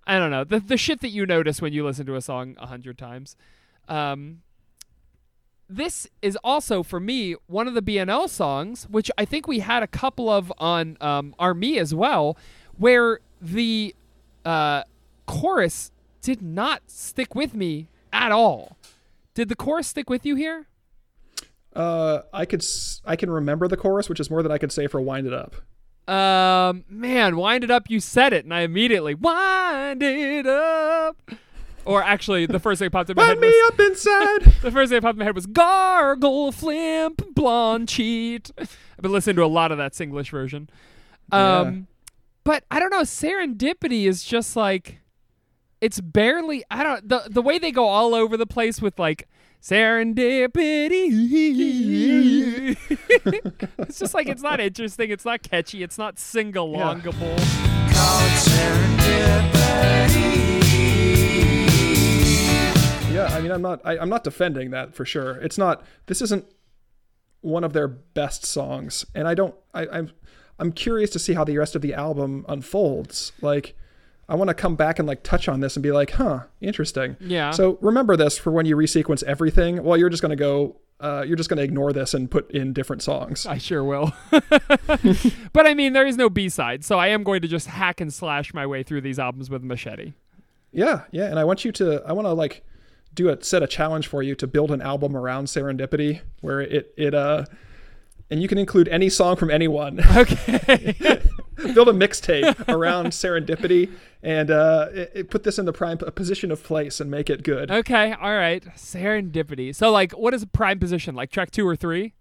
i don't know. The, the shit that you notice when you listen to a song a hundred times. Um this is also for me one of the BNL songs, which I think we had a couple of on um, Army as well, where the uh, chorus did not stick with me at all. Did the chorus stick with you here? Uh, I could. I can remember the chorus, which is more than I could say for "Wind It Up." Um, man, wind it up. You said it, and I immediately wind it up. Or actually, the first thing that popped in my head Wind me was up inside. *laughs* the first thing that popped in my head was gargle, flimp, blonde cheat. I've been listening to a lot of that Simlish version. Um, but I don't know. Serendipity is just like it's barely. I don't the the way they go all over the place with like serendipity. *laughs* it's just like it's not interesting. It's not catchy. It's not sing-alongable. Called. Yeah, I mean, I'm not. I, I'm not defending that for sure. It's not. This isn't one of their best songs, and I don't. I, I'm. I'm curious to see how the rest of the album unfolds. Like, I want to come back and like touch on this and be like, huh, interesting. Yeah. So remember this for when you resequence everything. Well, you're just gonna go. Uh, you're just gonna ignore this and put in different songs. I sure will. *laughs* but I mean, there is no B side, so I am going to just hack and slash my way through these albums with a machete. Yeah, yeah, and I want you to. I want to like do a set a challenge for you to build an album around serendipity, where it it uh, and you can include any song from anyone. *laughs* Okay. *laughs* build a mixtape around serendipity and uh, it, it- put this in the prime p- position of place and make it good. okay. All right. Serendipity. So, like, what is a prime position? Like track two or three?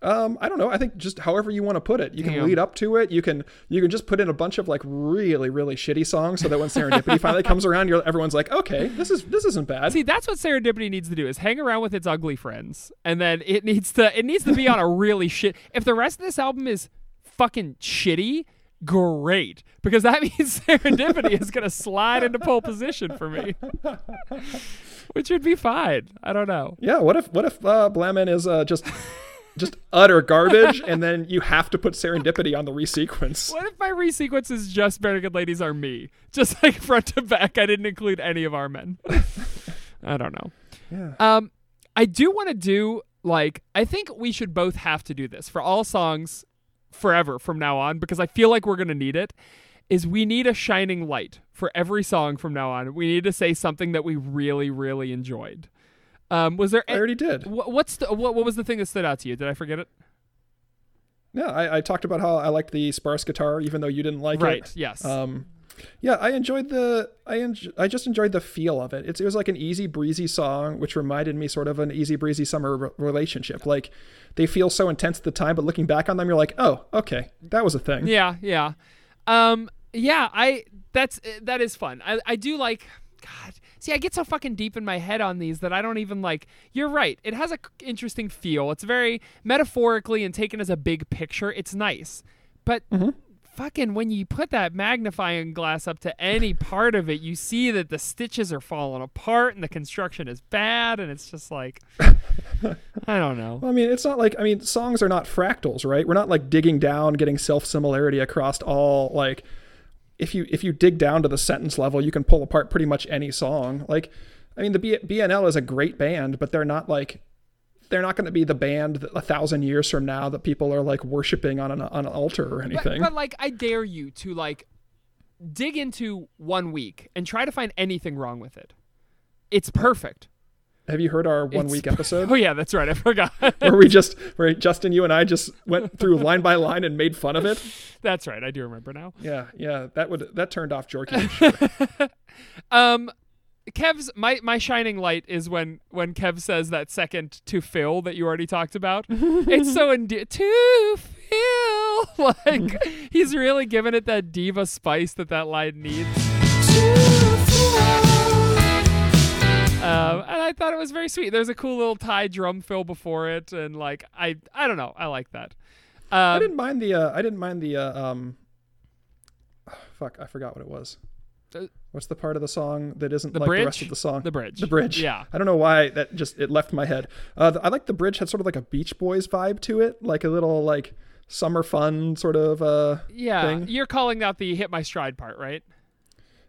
Um, I don't know. I think just however you want to put it. You can lead up to it. You can you can just put in a bunch of like really really shitty songs so that when serendipity *laughs* finally comes around, you're everyone's like, okay, this is this isn't bad. See, that's what serendipity needs to do: is hang around with its ugly friends, and then it needs to it needs to be on a really *laughs* shit. If the rest of this album is fucking shitty, great, because that *laughs* means serendipity is gonna slide into pole position for me, which would be fine. I don't know. Yeah. What if what if uh, Blamin is uh, just just utter garbage, and then you have to put serendipity on the resequence? What if my resequence is just Very Good Ladies Are Me? Just like front to back, I didn't include any of our men. I don't know. Yeah. Um, I do want to do like I think we should both have to do this for all songs forever from now on because I feel like we're gonna need it. Is we need a shining light for every song from now on. We need to say something that we really, really enjoyed. Um, was there? I already did. wh- what's the, what? What was the thing that stood out to you? Did I forget it? Yeah, I, I talked about how I liked the sparse guitar, even though you didn't like Right. it. Right. Yes. Um, yeah, I enjoyed the I enj- I just enjoyed the feel of it. It's, it was like an easy breezy song, which reminded me sort of an easy breezy summer re- relationship. Like they feel so intense at the time, but looking back on them, you're like, oh, okay, that was a thing. Yeah, yeah. Um yeah, I that's that is fun. I I do like God, see, I get so fucking deep in my head on these that I don't even like. You're right. It has a interesting feel. It's very metaphorically and taken as a big picture. It's nice, but mm-hmm. fucking when you put that magnifying glass up to any part of it, you see that the stitches are falling apart and the construction is bad, and it's just like, I don't know. Well, I mean, it's not like I mean, songs are not fractals, right? We're not like digging down, getting self similarity across all like. If you if you dig down to the sentence level, you can pull apart pretty much any song. Like, I mean, the B- BNL is a great band, but they're not like they're not going to be the band that a thousand years from now that people are like worshiping on an on an altar or But, anything. but like, I dare you to like dig into one week and try to find anything wrong with it. It's perfect. Have you heard our one It's- week *laughs* episode Oh yeah, that's right. I forgot. where we just where Justin, you and I just went through line by line and made fun of it? *laughs* that's right. I do remember now. Yeah, yeah, that would that turned off Jorky. sure. *laughs* Um, Kev's my my shining light is when when Kev says that second to fill that you already talked about. it's so ende- to fill, like he's really giving it that diva spice that that line needs. Um, and I thought it was very sweet. There's a cool little Thai drum fill before it, and like I I don't know, I like that. I Um, didn't mind the uh, I didn't mind the uh, um *sighs* fuck, I forgot what it was. Uh, What's the part of the song that isn't The like the rest of the song? The bridge. The bridge. Yeah. I don't know why that just it left my head. Uh, the, I like the bridge had sort of like a Beach Boys vibe to it, like a little like summer fun sort of uh yeah, thing. you're calling out the hit my stride part, right?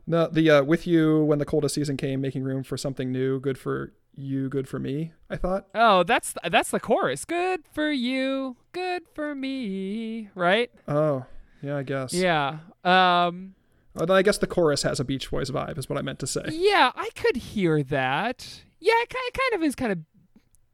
The the uh, with you when the coldest season came, making room for something new, good for you, good for me. I thought. Oh, that's that's the chorus. Good for you, good for me, right? Oh, yeah, I guess. Yeah. Um Oh, then I guess the chorus has a Beach Boys vibe, is what I meant to say. yeah, I could hear that. Yeah, it kind of is kind of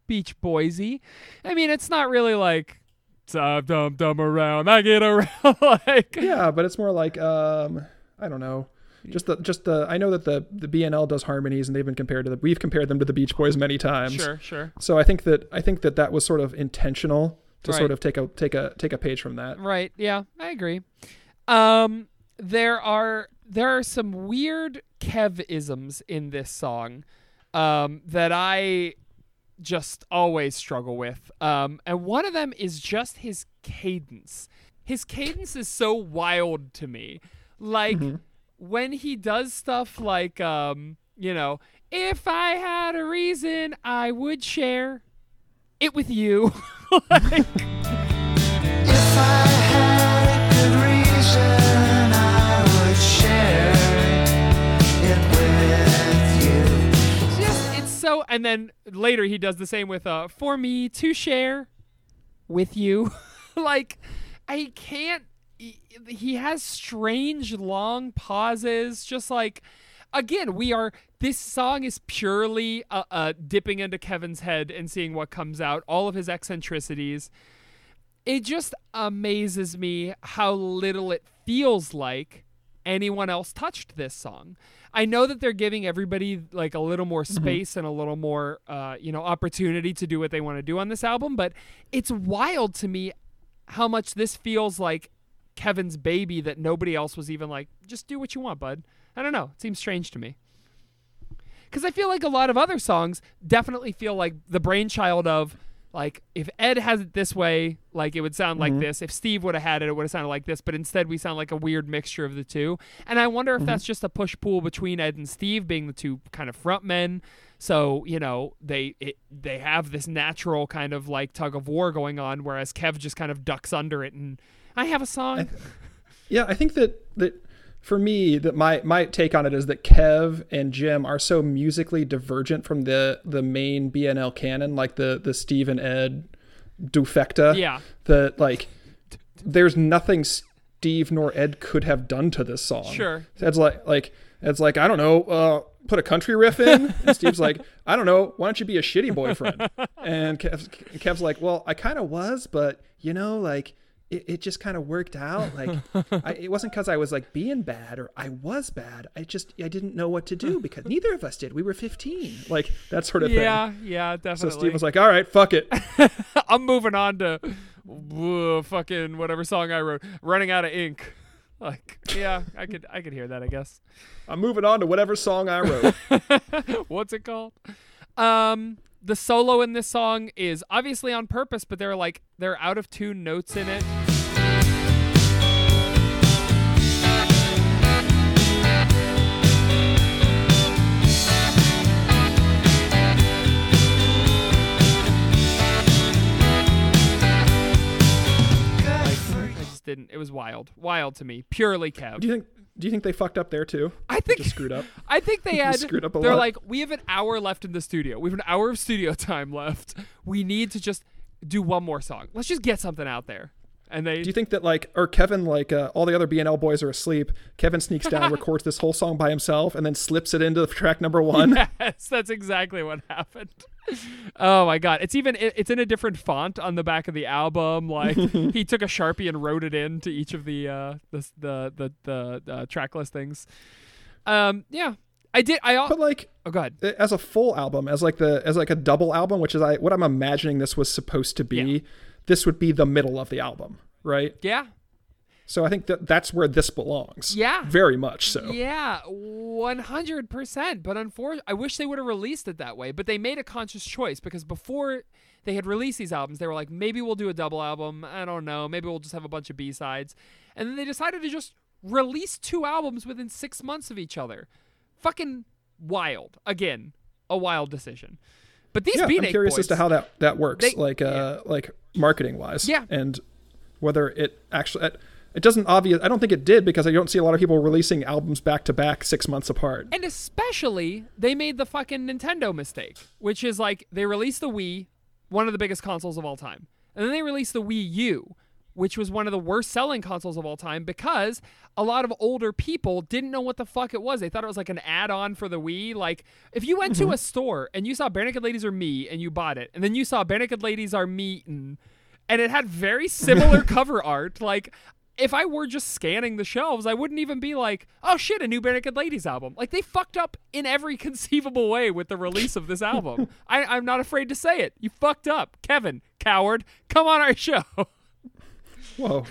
Beach Boysy. I mean, it's not really like dum dumb dum around, I get around *laughs* like Yeah, but it's more like um, I don't know. Just the just the I know that the the BNL does harmonies and they've been compared to the we've compared them to the Beach Boys many times. Sure, sure. So I think that I think that that was sort of intentional to Right. sort of take a take a take a page from that. Right. Yeah, I agree. Um, there are there are some weird Kev-isms in this song um, that I just always struggle with. Um, and one of them is just his cadence. His cadence is so wild to me. Like when he does stuff like, um, you know, if I had a reason, I would share it with you. *laughs* like, If I had a good reason, I would share it with you. just it's so and then later he does the same with uh for me to share with you *laughs* like i can't he- has strange long pauses just like again we are this song is purely uh, uh dipping into kevin's head and seeing what comes out all of his eccentricities it just amazes me how little it feels like anyone else touched this song. I know that they're giving everybody like a little more space and a little more uh, you know opportunity to do what they want to do on this album, but it's wild to me how much this feels like Kevin's baby that nobody else was even like just do what you want, bud. I don't know. It seems strange to me. Cuz I feel like a lot of other songs definitely feel like the brainchild of like if Ed has it this way, like it would sound like mm-hmm. this. If Steve would have had it, it would have sounded like this. But instead, we sound like a weird mixture of the two. And I wonder if mm-hmm. that's just a push pull between Ed and Steve being the two kind of front men. So you know they it, they have this natural kind of like tug of war going on, whereas Kev just kind of ducks under it. And I have a song. Yeah, I think that that for me that my my take on it is that Kev and Jim are so musically divergent from the the main BNL canon, like the the Steve and Ed dufecta. Yeah. That like there's nothing Steve nor Ed could have done to this song. Sure. Ed's like like Ed's like I don't know. Uh, put a country riff in. And Steve's like I don't know. Why don't you be a shitty boyfriend? *laughs* And Kev's, Kev's like, well, I kind of was, but you know, like it, it just kind of worked out. Like I, it wasn't because I was like being bad or I was bad. I just I didn't know what to do *laughs* because neither of us did. We were 15. Like that sort of yeah, thing. yeah, yeah, definitely. So Steve was like, all right, fuck it. *laughs* I'm moving on to uh, fucking whatever song I wrote. Running out of ink. Like, yeah, I could I could hear that. I guess. I'm moving on to whatever song I wrote. *laughs* What's it called? Um, the solo in this song is obviously on purpose, but there are like there are out of tune notes in it. Didn't. It was wild, wild to me. Purely Kev. do you think? Do you think they fucked up there too? I think Just screwed up. *laughs* I think *laughs* they had. screwed up a they're lot. like, we have an hour left in the studio. We have an hour of studio *laughs* time left. We need to just do one more song. Let's just get something out there. And they. Do you think that like, or Kevin, like uh, all the other BNL boys are asleep? Kevin sneaks down, *laughs* records this whole song by himself, and then slips it into track number one. *laughs* yes, that's exactly what happened. Oh my god, it's even it- it's in a different font on the back of the album. Like *laughs* he took a sharpie and wrote it into each of the uh the the the, the uh, track listings. Um, yeah, I did. I But like, oh god, as a full album, as like the as like a double album, which is I what I'm imagining this was supposed to be. Yeah. This would be the middle of the album, right? yeah, So I think that that's where this belongs. Yeah. very much so. Yeah, one hundred percent. But unfortunately, I wish they would have released it that way. But they made a conscious choice because before they had released these albums, they were like, maybe we'll do a double album. I don't know. Maybe we'll just have a bunch of B sides. And then they decided to just release two albums within six months of each other. Fucking wild. Again, a wild decision. But these Yeah, I'm curious boys, as to how that that works, They- like uh, like marketing wise. Yeah. and whether it actually it, it doesn't obvious. I don't think it did because I don't see a lot of people releasing albums back to back six months apart. And especially, they made the fucking Nintendo mistake, which is like they released the Wii, one of the biggest consoles of all time, and then they released the Wii U, which was one of the worst selling consoles of all time because a lot of older people didn't know what the fuck it was. They thought it was like an add on for the Wii. Like, if you went to mm-hmm. a store and you saw Barenaked Ladies Are Me and you bought it, and then you saw Barenaked Ladies Are Meetin', and it had very similar *laughs* cover art, like, if I were just scanning the shelves, I wouldn't even be like, oh shit, a new Barenaked Ladies album. Like they fucked up in every *laughs* conceivable way with the release of this album. *laughs* I, I'm not afraid to say it. You fucked up. Kevin, coward, come on our show. Whoa,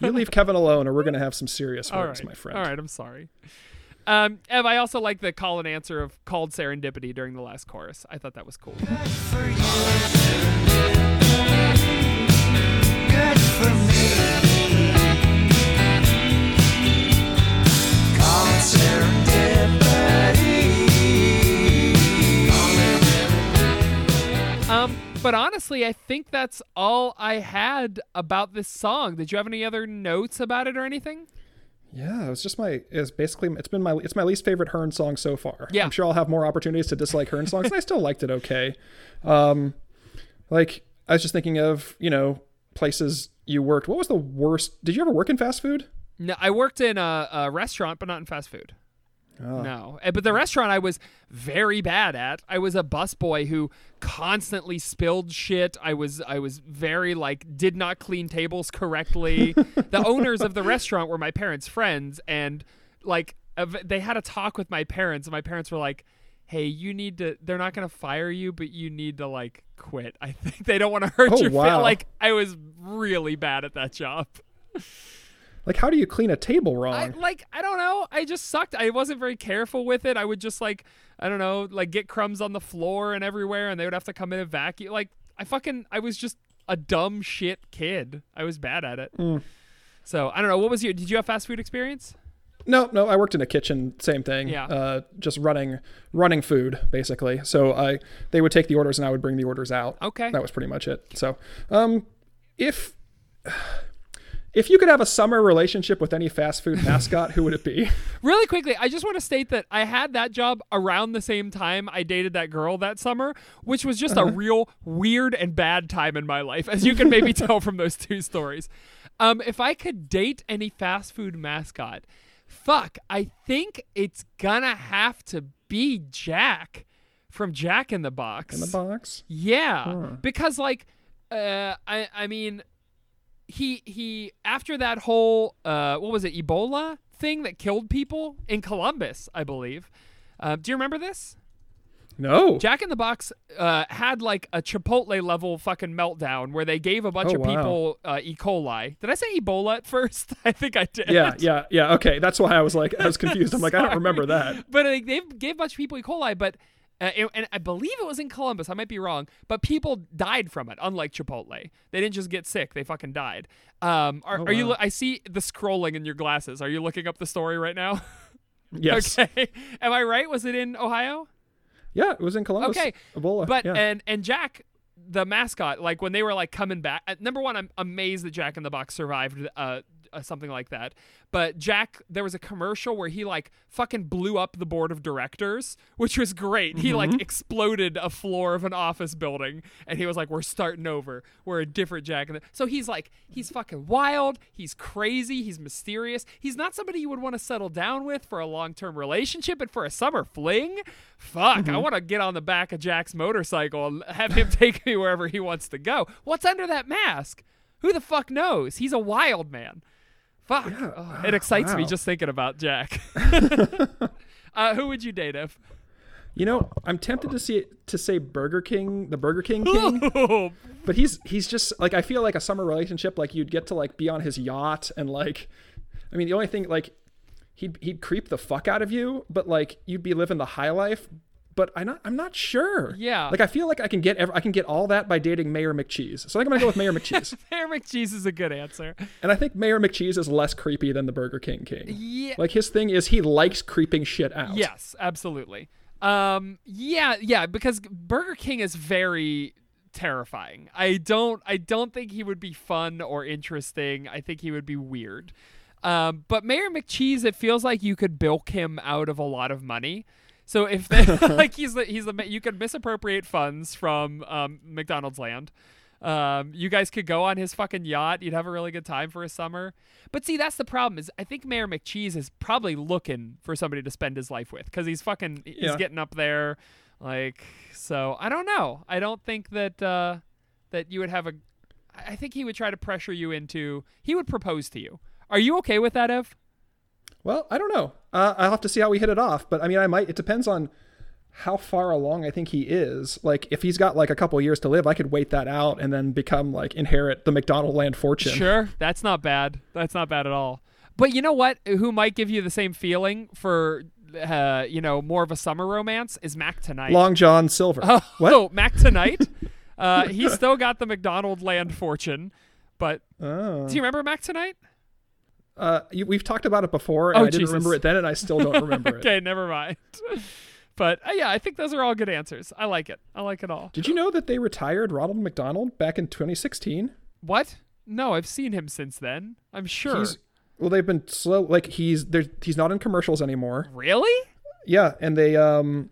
you leave Kevin alone, or we're gonna have some serious words, right. my friend. All right, I'm sorry. Um, Ev, I also like the call and answer of called serendipity during the last chorus. I thought that was cool. But honestly, I think that's all I had about this song. Did you have any other notes about it or anything? Yeah, it was just my. It's basically it's been my it's my least favorite Hearn song so far. Yeah. I'm sure I'll have more opportunities to dislike Hearn songs. I still liked it okay. Um, like I was just thinking of you know places you worked. What was the worst? Did you ever work in fast food? No, I worked in a, a restaurant, but not in fast food. No, Eh, but the restaurant I was very bad at. I was a busboy who constantly spilled shit. I was I was very like did not clean tables correctly. *laughs* the owners of the restaurant were my parents' friends, and like they had a talk with my parents, and my parents were like, "Hey, you need to. They're not gonna fire you, but you need to like quit. I think they don't want to hurt Oh, your. fa-" wow. Like I was really bad at that job. *laughs* Like how do you clean a table wrong? I like I don't know. I just sucked. I wasn't very careful with it. I would just like I don't know, like get crumbs on the floor and everywhere, and they would have to come in and vacuum. Like I fucking I was just a dumb shit kid. I was bad at it. So I don't know. What was your? Did you have fast food experience? No, no, I worked in a kitchen, same thing. Yeah. Uh, just running running food basically. So I they would take the orders and I would bring the orders out. Okay. That was pretty much it. So, um if if you could have a summer relationship with any fast food mascot, who would it be? *laughs* Really quickly, I just want to state that I had that job around the same time I dated that girl that summer, which was just a real weird and bad time in my life, as you can maybe *laughs* tell from those two stories. Um, if I could date any fast food mascot, fuck, I think it's gonna have to be Jack from Jack in the Box. In the box? Yeah, because like, uh, I I mean, he he after that whole uh what was it Ebola thing that killed people in Columbus, I believe. Uh, do you remember this? No. Jack in the Box uh, had like a Chipotle level fucking meltdown where they gave a bunch Oh, of wow. people uh, E. coli. Did I say Ebola at first? *laughs* I think I did. yeah, yeah, yeah. Okay, that's why I was like, I was confused. I'm like, I don't remember that. *laughs* But like, they gave a bunch of people E. coli, but and, and I believe it was in Columbus. I might be wrong, but people died from it. Unlike Chipotle, they didn't just get sick; they fucking died. Um, are, Oh, are you? wow. lo- I see the scrolling in your glasses. Are you looking up the story right now? *laughs* Yes. okay. Am I right? Was it in Ohio? Yeah, it was in Columbus. Okay, Ebola. But yeah. and and Jack, the mascot, like when they were like coming back. uh, Number one, I'm amazed that Jack in the Box survived uh, uh, something like that. But Jack, there was a commercial where he like fucking blew up the board of directors, which was great. He Mm-hmm. like exploded a floor of an office building, and he was like, "We're starting over. We're a different Jack." So he's like, he's fucking wild. He's crazy. He's mysterious. He's not somebody you would want to settle down with for a long term relationship, but for a summer fling, fuck, Mm-hmm. I want to get on the back of Jack's motorcycle and have him *laughs* take me wherever he wants to go. What's under that mask? Who the fuck knows? He's a wild man. Fuck. Oh, it excites me just thinking about Jack. *laughs* uh, who would you date if? you know, I'm tempted to see to say Burger King, the Burger King *laughs* King, Oh, but he's he's just like I feel like a summer relationship. Like you'd get to like be on his yacht and like, I mean, the only thing like he'd he'd creep the fuck out of you, but like you'd be living the high life. But I'm not I'm not sure. Yeah. Like I feel like I can get ev- I can get all that by dating Mayor McCheese. So I think I'm gonna go with Mayor McCheese. *laughs* Mayor McCheese is a good answer. And I think Mayor McCheese is less creepy than the Burger King King. Yeah. Like his thing is he likes creeping shit out. Yes, absolutely. Um, yeah, yeah, because Burger King is very terrifying. I don't, I don't think he would be fun or interesting. I think he would be weird. Um, but Mayor McCheese, it feels like you could bilk him out of a lot of money. So if they, *laughs* like he's the he's the you could misappropriate funds from um, McDonald's land. Um, you guys could go on his fucking yacht. You'd have a really good time for a summer. But see, that's the problem. Is I think Mayor McCheese is probably looking for somebody to spend his life with because he's fucking he's Yeah. getting up there. Like so, I don't know. I don't think that uh, that you would have a. I think he would try to pressure you into. He would propose to you. Are you okay with that, Ev? Well, I don't know. Uh, I'll have to see how we hit it off. But I mean, I might. It depends on how far along I think he is. Like, if he's got like a couple years to live, I could wait that out and then become like inherit the McDonald land fortune. Sure, that's not bad. That's not bad at all. But you know what? Who might give you the same feeling for, uh, you know, more of a summer romance is Mac tonight. Long John Silver. oh, What? *laughs* Mac tonight. *laughs* uh, he's still got the McDonald land fortune, but Oh. do you remember Mac tonight? Uh, you, we've talked about it before, and Oh, I didn't Jesus. remember it then, and I still don't remember *laughs* it. okay, never mind. *laughs* but uh, yeah, I think those are all good answers. I like it. I like it all. Did you know that they retired Ronald McDonald back in 2016? What? No, I've seen him since then. I'm sure. He's well, they've been slow. Like he's there. He's not in commercials anymore. really? Yeah, and they um,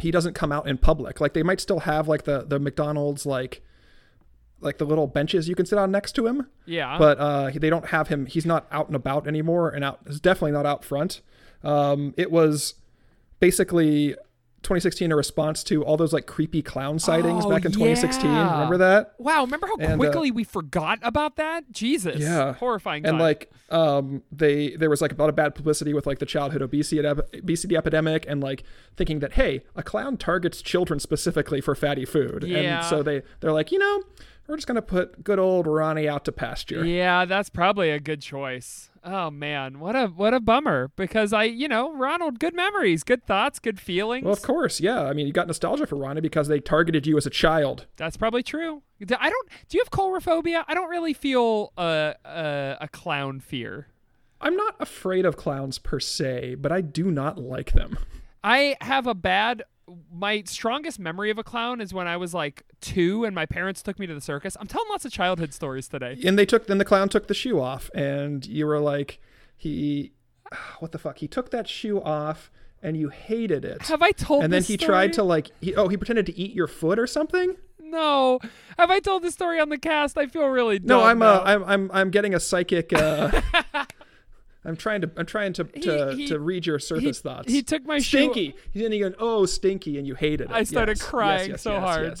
he doesn't come out in public. Like they might still have like the the McDonald's like like the little benches you can sit on next to him, Yeah. but uh, they don't have him. He's not out and about anymore, and out. He's definitely not out front. Um, it was basically 2016 a response to all those like creepy clown sightings Oh, back in 2016. yeah. Remember that? Wow, remember how And, uh, quickly we forgot about that? Jesus. Yeah. Horrifying. and time. like um they there was like a lot of bad publicity with like the childhood obesity obesity epidemic and like thinking that hey a clown targets children specifically for fatty food Yeah. and so they they're like you know we're just gonna put good old ronnie out to pasture Yeah, that's probably a good choice. Oh man, what a what a bummer because I, you know, Ronald, good memories, good thoughts, good feelings. well of course yeah i mean you got nostalgia for ronnie because they targeted you as a child That's probably true. I don't. Do you have coulrophobia? I don't really feel a a, a clown fear. i'm not afraid of clowns per se but i do not like them I have a bad. My strongest memory of a clown is when I was like two and my parents took me to the circus. I'm telling lots of childhood stories today. and they took then the clown took the shoe off and you were like he *sighs* what the fuck he took that shoe off and you hated it Have I told? and then he story? tried to like he, oh he pretended to eat your foot or something No. Have I told this story on the cast? I feel really no i'm uh i'm i'm, I'm getting a psychic uh *laughs* i'm trying to i'm trying to to, he- to read your surface thoughts he took my shoe- stinky then he going oh stinky and you hated it I started Yes, crying yes, so yes, hard. yes,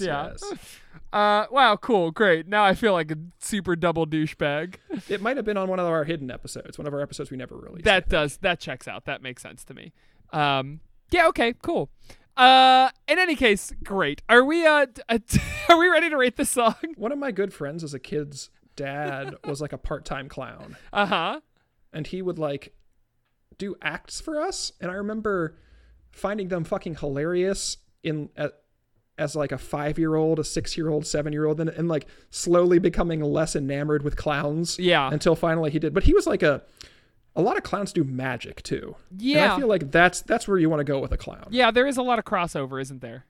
yeah. *laughs* Uh, wow, cool, great. Now I feel like a super double douchebag. *laughs* it might have been on one of our hidden episodes one of our episodes we never released That does that checks out. That makes sense to me. Um, yeah, okay, cool. Uh, in any case, great. Are we uh, uh *laughs* are we ready to rate this song? One of my good friends as a kid's dad was like a part-time clown. Uh huh. And he would like do acts for us and i remember finding them fucking hilarious in as like a five year old a six year old seven year old and, and like slowly becoming less enamored with clowns Yeah. until finally he did but he was like a a lot of clowns do magic too and Yeah. i feel like that's that's where you want to go with a clown Yeah, there is a lot of crossover, isn't there?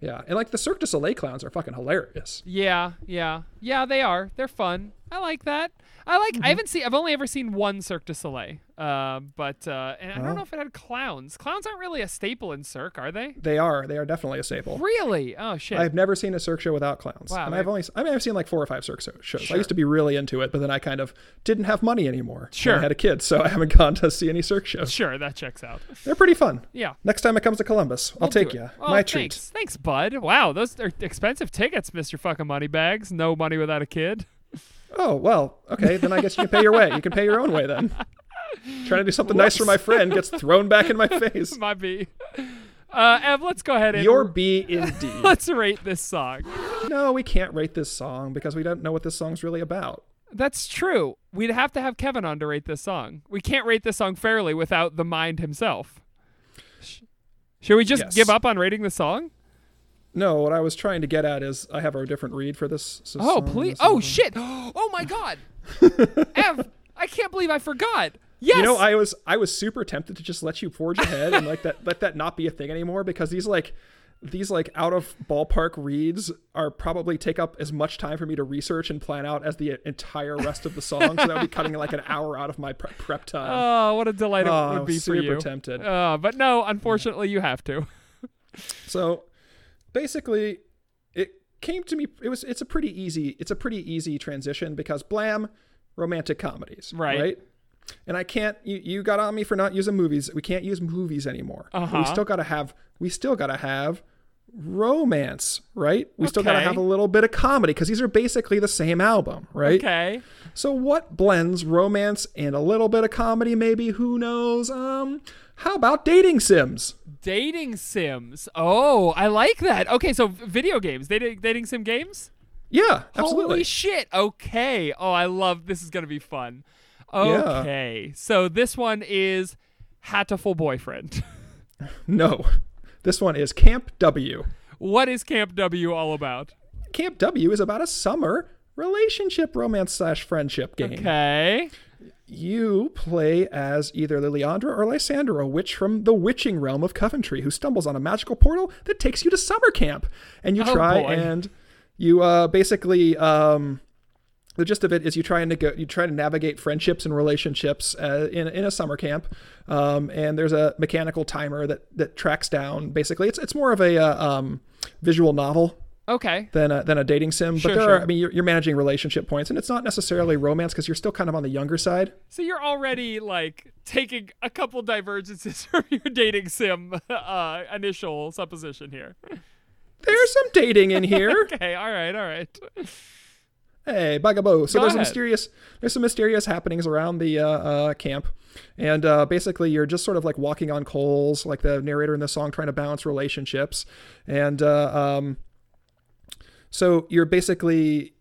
yeah and like the cirque du soleil clowns are fucking hilarious Yeah, yeah, yeah. They are. They're fun. I like that. I like. Mm-hmm. I haven't seen. I've only ever seen one Cirque du Soleil. Uh, but uh, and I don't Oh. know if it had clowns. Clowns aren't really a staple in Cirque, are they? they are they are definitely a staple Really? Oh shit. I've never seen a Cirque show without clowns. Wow, and I've only I mean I've seen like four or five Cirque shows. Sure. I used to be really into it, but then I kind of didn't have money anymore. Sure. I had a kid, so I haven't *laughs* gone to see any Cirque shows. sure, that checks out. They're pretty fun. Yeah. Next time it comes to Columbus, I'll We'll take you. Oh, My treat. thanks. Thanks, bud. Wow, those are expensive tickets, Mr. Fucking Moneybags. No money without a kid. Oh well, okay. Then I guess you can pay your way. You can pay your own way then. Trying to do something nice for my friend gets thrown back in my *laughs* face. Might be. Uh, Ev, let's go ahead and Your B indeed. *laughs* let's rate this song. no, we can't rate this song because we don't know what this song's really about. That's true. We'd have to have Kevin on to rate this song. We can't rate this song fairly without the mind himself. Should we just Yes. give up on rating the song? No, what I was trying to get at is I have a different read for this. s- Oh, please. Oh, shit. *gasps* Oh, my God. *laughs* Ev, I can't believe I forgot. Yes. You know, I was I was super tempted to just let you forge ahead and like that let that not be a thing anymore because these like these like out of ballpark reads are probably take up as much time for me to research and plan out as the entire rest of the song. so that would be cutting like an hour out of my prep, prep time. *laughs* Oh, what a delight Oh, it I would be for super you. tempted. Uh, but no, unfortunately, you have to. So basically it came to me it was it's a pretty easy it's a pretty easy transition because blam romantic comedies Right. right? And i can't you, you got on me for not using movies. We can't use movies anymore. Uh-huh. we still gotta have we still gotta have romance right? We still gotta have a little bit of comedy because these are basically the same album right? Okay. so what blends romance and a little bit of comedy maybe? Who knows? Um how about dating sims Dating sims. Oh, I like that. Okay, so video games. Dating, dating sim games? yeah absolutely Holy shit. Okay. Oh, I love this is going to be fun. Okay. So this one is Hatoful Boyfriend. *laughs* No. This one is Camp W. what is Camp W all about? Camp W is about a summer relationship romance slash friendship game. Okay. You play as either Liliandra or Lysandra, a witch from the witching realm of Coventry, who stumbles on a magical portal that takes you to summer camp. And you Oh, try boy. and you uh, basically um, the gist of it is you try and neg- you try to navigate friendships and relationships uh, in in a summer camp. Um, and there's a mechanical timer that that tracks down. Basically, it's it's more of a uh, um, visual novel Okay. than a, than a dating sim. Sure, but there sure. are, I mean, you're, you're managing relationship points, and it's not necessarily romance because you're still kind of on the younger side. So you're already like taking a couple divergences *laughs* from your dating sim *laughs* uh, initial supposition here. There's some dating in here. *laughs* Okay. All right. All right. hey, bugaboo. So Go there's some ahead. mysterious there's some mysterious happenings around the uh, uh, camp, and uh, basically you're just sort of like walking on coals, like the narrator in the song, trying to balance relationships, and uh, um, so you're basically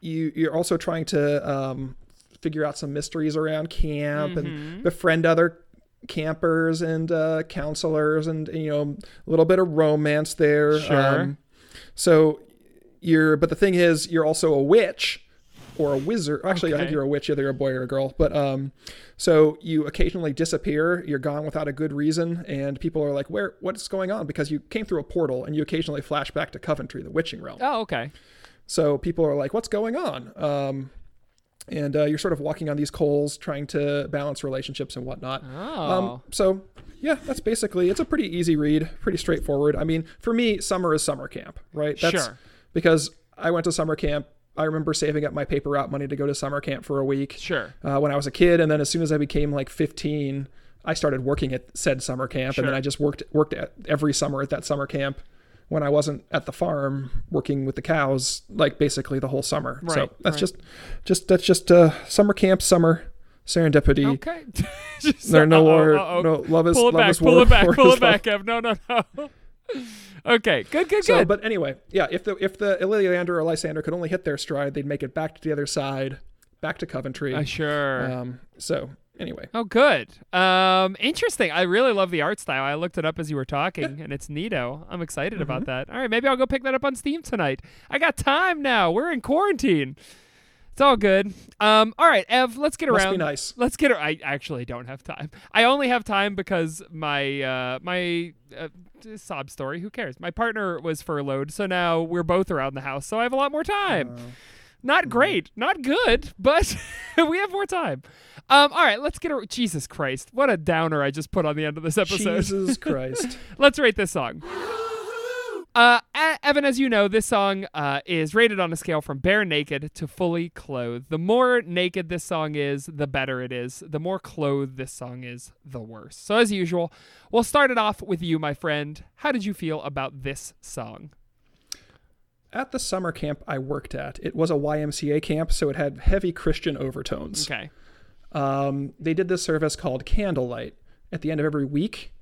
you you're also trying to um, figure out some mysteries around camp Mm-hmm. and befriend other campers and uh, counselors and you know a little bit of romance there Um, Sure. so you're but the thing is you're also a witch or a wizard actually i think you're a witch either a boy or a girl but um so you occasionally disappear you're gone without a good reason and people are like where what's going on because you came through a portal and you occasionally flash back to coventry the witching realm Oh, okay. so people are like, "What's going on?" Um, and uh, you're sort of walking on these coals, trying to balance relationships and whatnot. Oh. Um, so yeah, that's basically it's a pretty easy read, pretty straightforward. I mean, for me, summer is summer camp, right? That's Sure. Because I went to summer camp. I remember saving up my paper route money to go to summer camp for a week Sure. uh, when I was a kid, and then as soon as I became like 15, I started working at said summer camp, and then I just worked worked at every summer at that summer camp when I wasn't at the farm working with the cows, like basically the whole summer. so that's right. just, just that's just uh, summer camp, summer serendipity. Okay. *laughs* There are no uh-oh, war, uh-oh. no love is Pull it love back. is Pull war, it back. Pull it back, Ev. No, no, no. *laughs* Okay, good, good, good. So, good. but anyway, yeah, if the if the Ilysander or Lysander could only hit their stride, they'd make it back to the other side, back to Coventry. Uh, sure. Um, so anyway, Oh, good. Um, interesting. I really love the art style. I looked it up as you were talking, and it's neato. I'm excited about Mm-hmm. that. All right, maybe I'll go pick that up on Steam tonight. I got time now. We're in quarantine. It's all good. Um, all right, Ev, let's get Must around. be nice. Let's get. I actually don't have time. I only have time because my uh, my uh, sob story. Who cares? My partner was furloughed, so now we're both around the house, so I have a lot more time. Uh, Not mm-hmm. great, not good, *laughs* but we have more time. Um, all right, let's get a Jesus Christ. What a downer I just put on the end of this episode. Jesus *laughs* Christ. let's rate this song. Uh, Evan, as you know, this song uh, is rated on a scale from bare naked to fully clothed. The more naked this song is, the better it is. The more clothed this song is, the worse. So, as usual, we'll start it off with you, my friend. How did you feel about this song? At the summer camp I worked at, it was a YMCA camp, so it had heavy Christian overtones. Okay. um, they did this service called Candlelight. At the end of every week,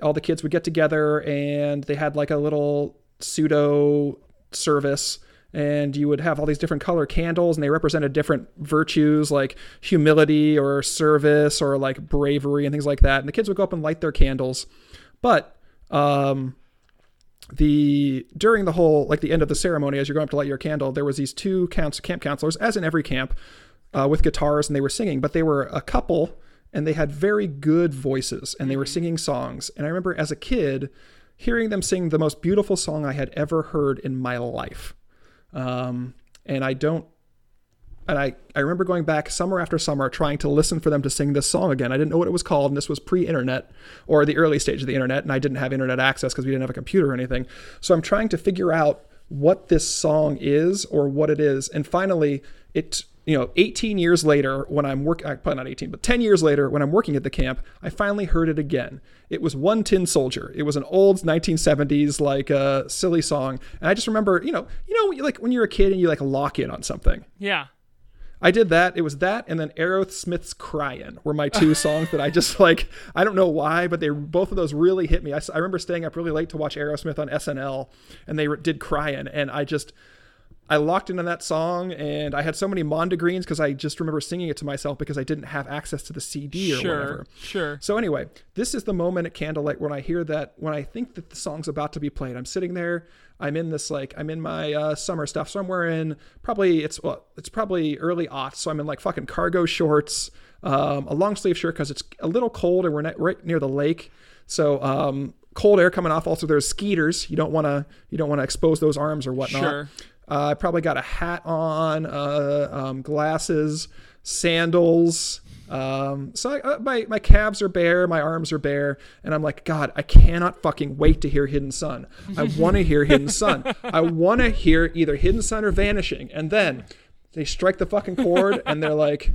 all the kids would get together and they had like a little pseudo service. And you would have all these different color candles, and they represented different virtues like humility or service or like bravery and things like that. And the kids would go up and light their candles. But um, the during the whole like the end of the ceremony as you're going up to light your candle there was these two camp counselors as in every camp uh, with guitars and they were singing but they were a couple and they had very good voices and they were singing songs and i remember as a kid hearing them sing the most beautiful song i had ever heard in my life um, and i don't and I, I remember going back summer after summer trying to listen for them to sing this song again. I didn't know what it was called, and this was pre-internet or the early stage of the internet, and I didn't have internet access because we didn't have a computer or anything. So I'm trying to figure out what this song is or what it is. And finally, it you know, 18 years later, when I'm working, probably not 18, but 10 years later, when I'm working at the camp, I finally heard it again. It was One Tin Soldier. It was an old 1970s like uh, silly song, and I just remember, you know, you know, like when you're a kid and you like lock in on something. Yeah. I did that. It was that, and then Aerosmith's "Crying" were my two *laughs* songs that I just like. I don't know why, but they both of those really hit me. I, I remember staying up really late to watch Aerosmith on SNL, and they did "Crying," and I just I locked into that song, and I had so many mondegreens because I just remember singing it to myself because I didn't have access to the CD or Sure. whatever. Sure. So anyway, this is the moment at candlelight when I hear that when I think that the song's about to be played. I'm sitting there. I'm in this like I'm in my uh, summer stuff, so I'm wearing probably it's well it's probably early aughts, so I'm in like fucking cargo shorts, um, a long sleeve shirt because it's a little cold and we're ne- right near the lake, so um, cold air coming off. Also, there's skeeters. You don't want to you don't want to expose those arms or whatnot. Sure. Uh, I probably got a hat on, uh, um, glasses, sandals. Um, so I, uh, my my calves are bare, my arms are bare, and I'm like, God, I cannot fucking wait to hear Hidden Sun. I *laughs* want to hear Hidden Sun. I want to hear either Hidden Sun or Vanishing, and then they strike the fucking chord, and they're like,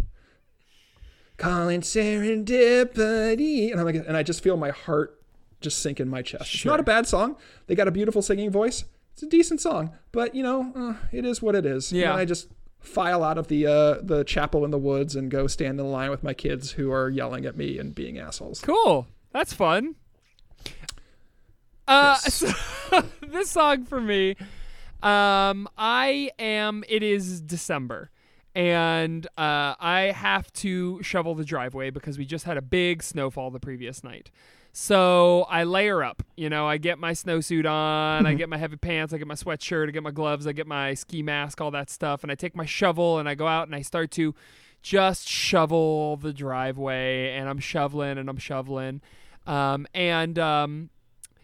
calling serendipity, and I'm like, and I just feel my heart just sink in my chest. It's not a bad song. They got a beautiful singing voice. It's a decent song, but you know, uh, it is what it is. Yeah. then I just file out of the uh, the chapel in the woods and go stand in the line with my kids who are yelling at me and being assholes. Cool. That's fun. Uh, Yes. *laughs* so, *laughs* this song for me, um, I am. It is December, and uh, I have to shovel the driveway because we just had a big snowfall the previous night. So I layer up. You know, I get my snowsuit on, I get my heavy pants, I get my sweatshirt, I get my gloves, I get my ski mask, all that stuff, and I take my shovel and I go out and I start to just shovel the driveway, and I'm shoveling and I'm shoveling, um, and um,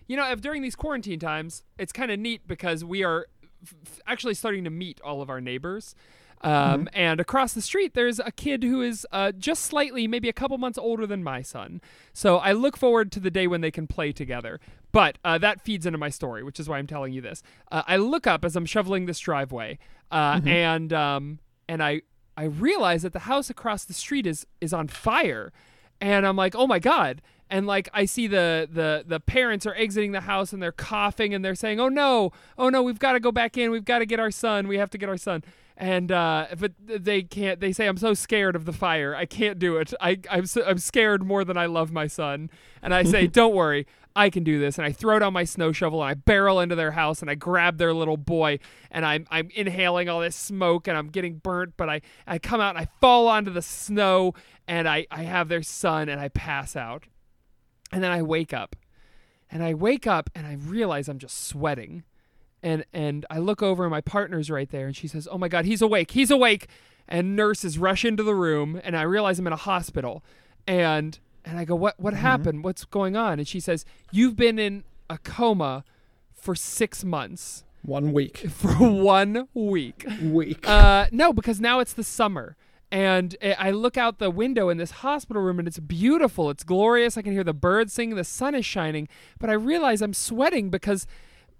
you know, if during these quarantine times, it's kind of neat because we are f- f- actually starting to meet all of our neighbors. Um, And across the street, there's a kid who is uh, just slightly, maybe a couple months older than my son. So I look forward to the day when they can play together. But uh, that feeds into my story, which is why I'm telling you this. Uh, I look up as I'm shoveling this driveway, uh, and um, and I I realize that the house across the street is is on fire, and I'm like, oh my god. And like I see the the the parents are exiting the house and they're coughing and they're saying, "Oh no, oh no, we've got to go back in. We've got to get our son. We have to get our son." And uh, but they can't. They say I'm so scared of the fire. I can't do it. I I'm so, I'm scared more than I love my son. And I say, *laughs* don't worry, I can do this. And I throw down my snow shovel and I barrel into their house and I grab their little boy and I'm I'm inhaling all this smoke and I'm getting burnt. But I I come out and I fall onto the snow and I I have their son and I pass out. And then I wake up. And I wake up and I realize I'm just sweating. And and I look over and my partner's right there and she says, "Oh my god, he's awake. He's awake." And nurses rush into the room and I realize I'm in a hospital. And and I go, "What what happened? What's going on?" And she says, "You've been in a coma for 6 months." One week. *laughs* For 1 week. Week. Uh, no, because now it's the summer. And I I look out the window in this hospital room and it's beautiful. It's glorious. I can hear the birds singing. The sun is shining. But I realize I'm sweating because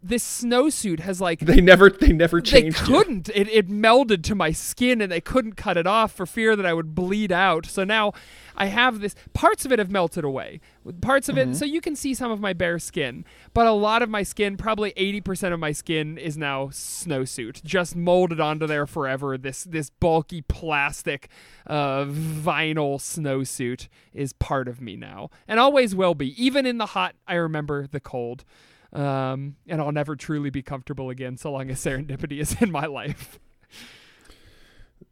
this snowsuit has like. they never they never changed it. couldn't. It, it melded to my skin and they couldn't cut it off for fear that I would bleed out. So now I have this. Parts of it have melted away. Parts of it, so you can see some of my bare skin. But a lot of my skin, probably 80% of my skin, is now snowsuit. Just molded onto there forever. This, this bulky plastic uh, vinyl snowsuit is part of me now. And always will be. Even in the hot, I remember the cold. Um, and I'll never truly be comfortable again so long as serendipity is in my life.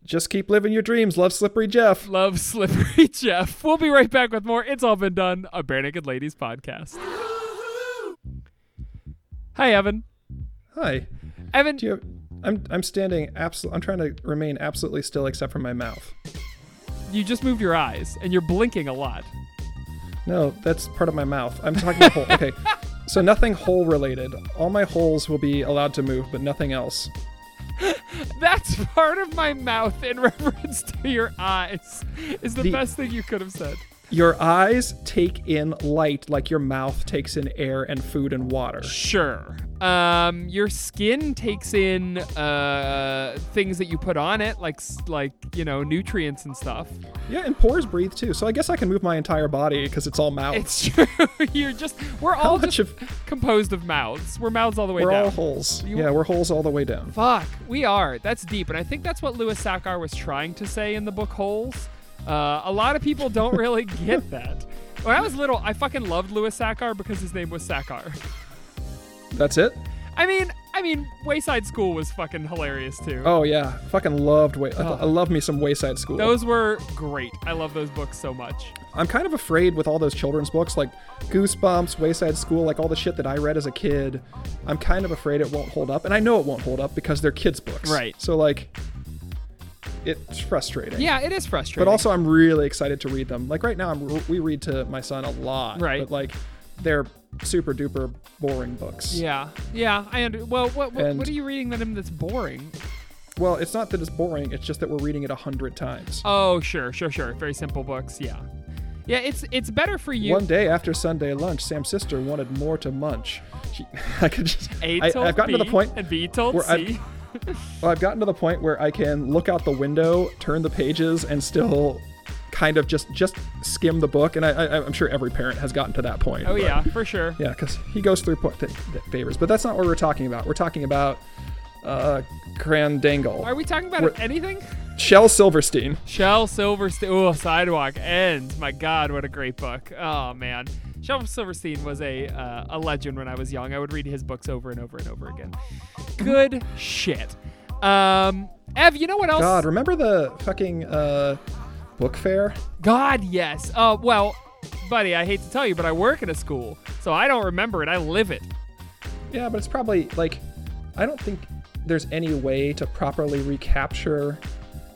Just keep living your dreams. Love Slippery Jeff. Love Slippery *laughs* Jeff. We'll be right back with more It's All Been Done, a Barenaked Ladies podcast. Hi, Evan. Hi. Evan, Do you have, I'm I'm standing absolutely I'm trying to remain absolutely still except for my mouth. you just moved your eyes and you're blinking a lot. No, that's part of my mouth. I'm talking hole. Okay. *laughs* So nothing hole related. All my holes will be allowed to move, but nothing else. *laughs* That's part of my mouth in *laughs* reference to your eyes, is the, The- best thing you could have said. Your eyes take in light like your mouth takes in air and food and water. Sure. Um, your skin takes in uh, things that you put on it, like like you know nutrients and stuff. Yeah, and pores breathe too. So I guess I can move my entire body because it's all mouth. It's *laughs* true. You're just we're all just of composed of mouths. We're mouths all the way we're down. all holes. You- yeah, we're holes all the way down. Fuck, we are. That's deep, and I think that's what Louis Sachar was trying to say in the book Holes. Uh, a lot of people don't really *laughs* get that. When I was little, I fucking loved Louis Sachar because his name was Sachar. That's it. I mean, I mean, Wayside School was fucking hilarious too. Oh yeah, fucking loved way. I, Oh. I love me some Wayside School. Those were great. I love those books so much. I'm kind of afraid with all those children's books like Goosebumps, Wayside School, like all the shit that I read as a kid. I'm kind of afraid it won't hold up, and I know it won't hold up because they're kids' books. Right. So like, it's frustrating. Yeah, it is frustrating. But also, I'm really excited to read them. Like right now, I'm, we read to my son a lot. Right. But like, they're super duper boring books. yeah, yeah. I under. Well, what what, And- what are you reading that him that's boring? Well, it's not that it's boring. It's just that we're reading it a hundred times. Oh, sure, sure, sure. Very simple books. Yeah, yeah. It's it's better for you. One day after Sunday lunch, Sam's sister wanted more to munch. She, *laughs* I could just. A I, I've gotten to the point. and B told where I've- C. Well, I've gotten to the point where I can look out the window, turn the pages, and still kind of just just skim the book. And I, I, I'm sure every parent has gotten to that point. Oh but- yeah, for sure. yeah, because he goes through point th- th- favors. But that's not what we're talking about. We're talking about uh, Crandangle. Are we talking about We're- anything? Shel Silverstein. Shel Silverstein. Oh, Sidewalk Ends. My God, what a great book. Oh man, Shel Silverstein was a uh, a legend when I was young. I would read his books over and over and over again. Good shit. Um, Ev, you know what else? God, remember the fucking uh, book fair? God, yes. Uh, well, buddy, I hate to tell you, but I work at a school, so I don't remember it. I live it. Yeah, but it's probably like I don't think there's any way to properly recapture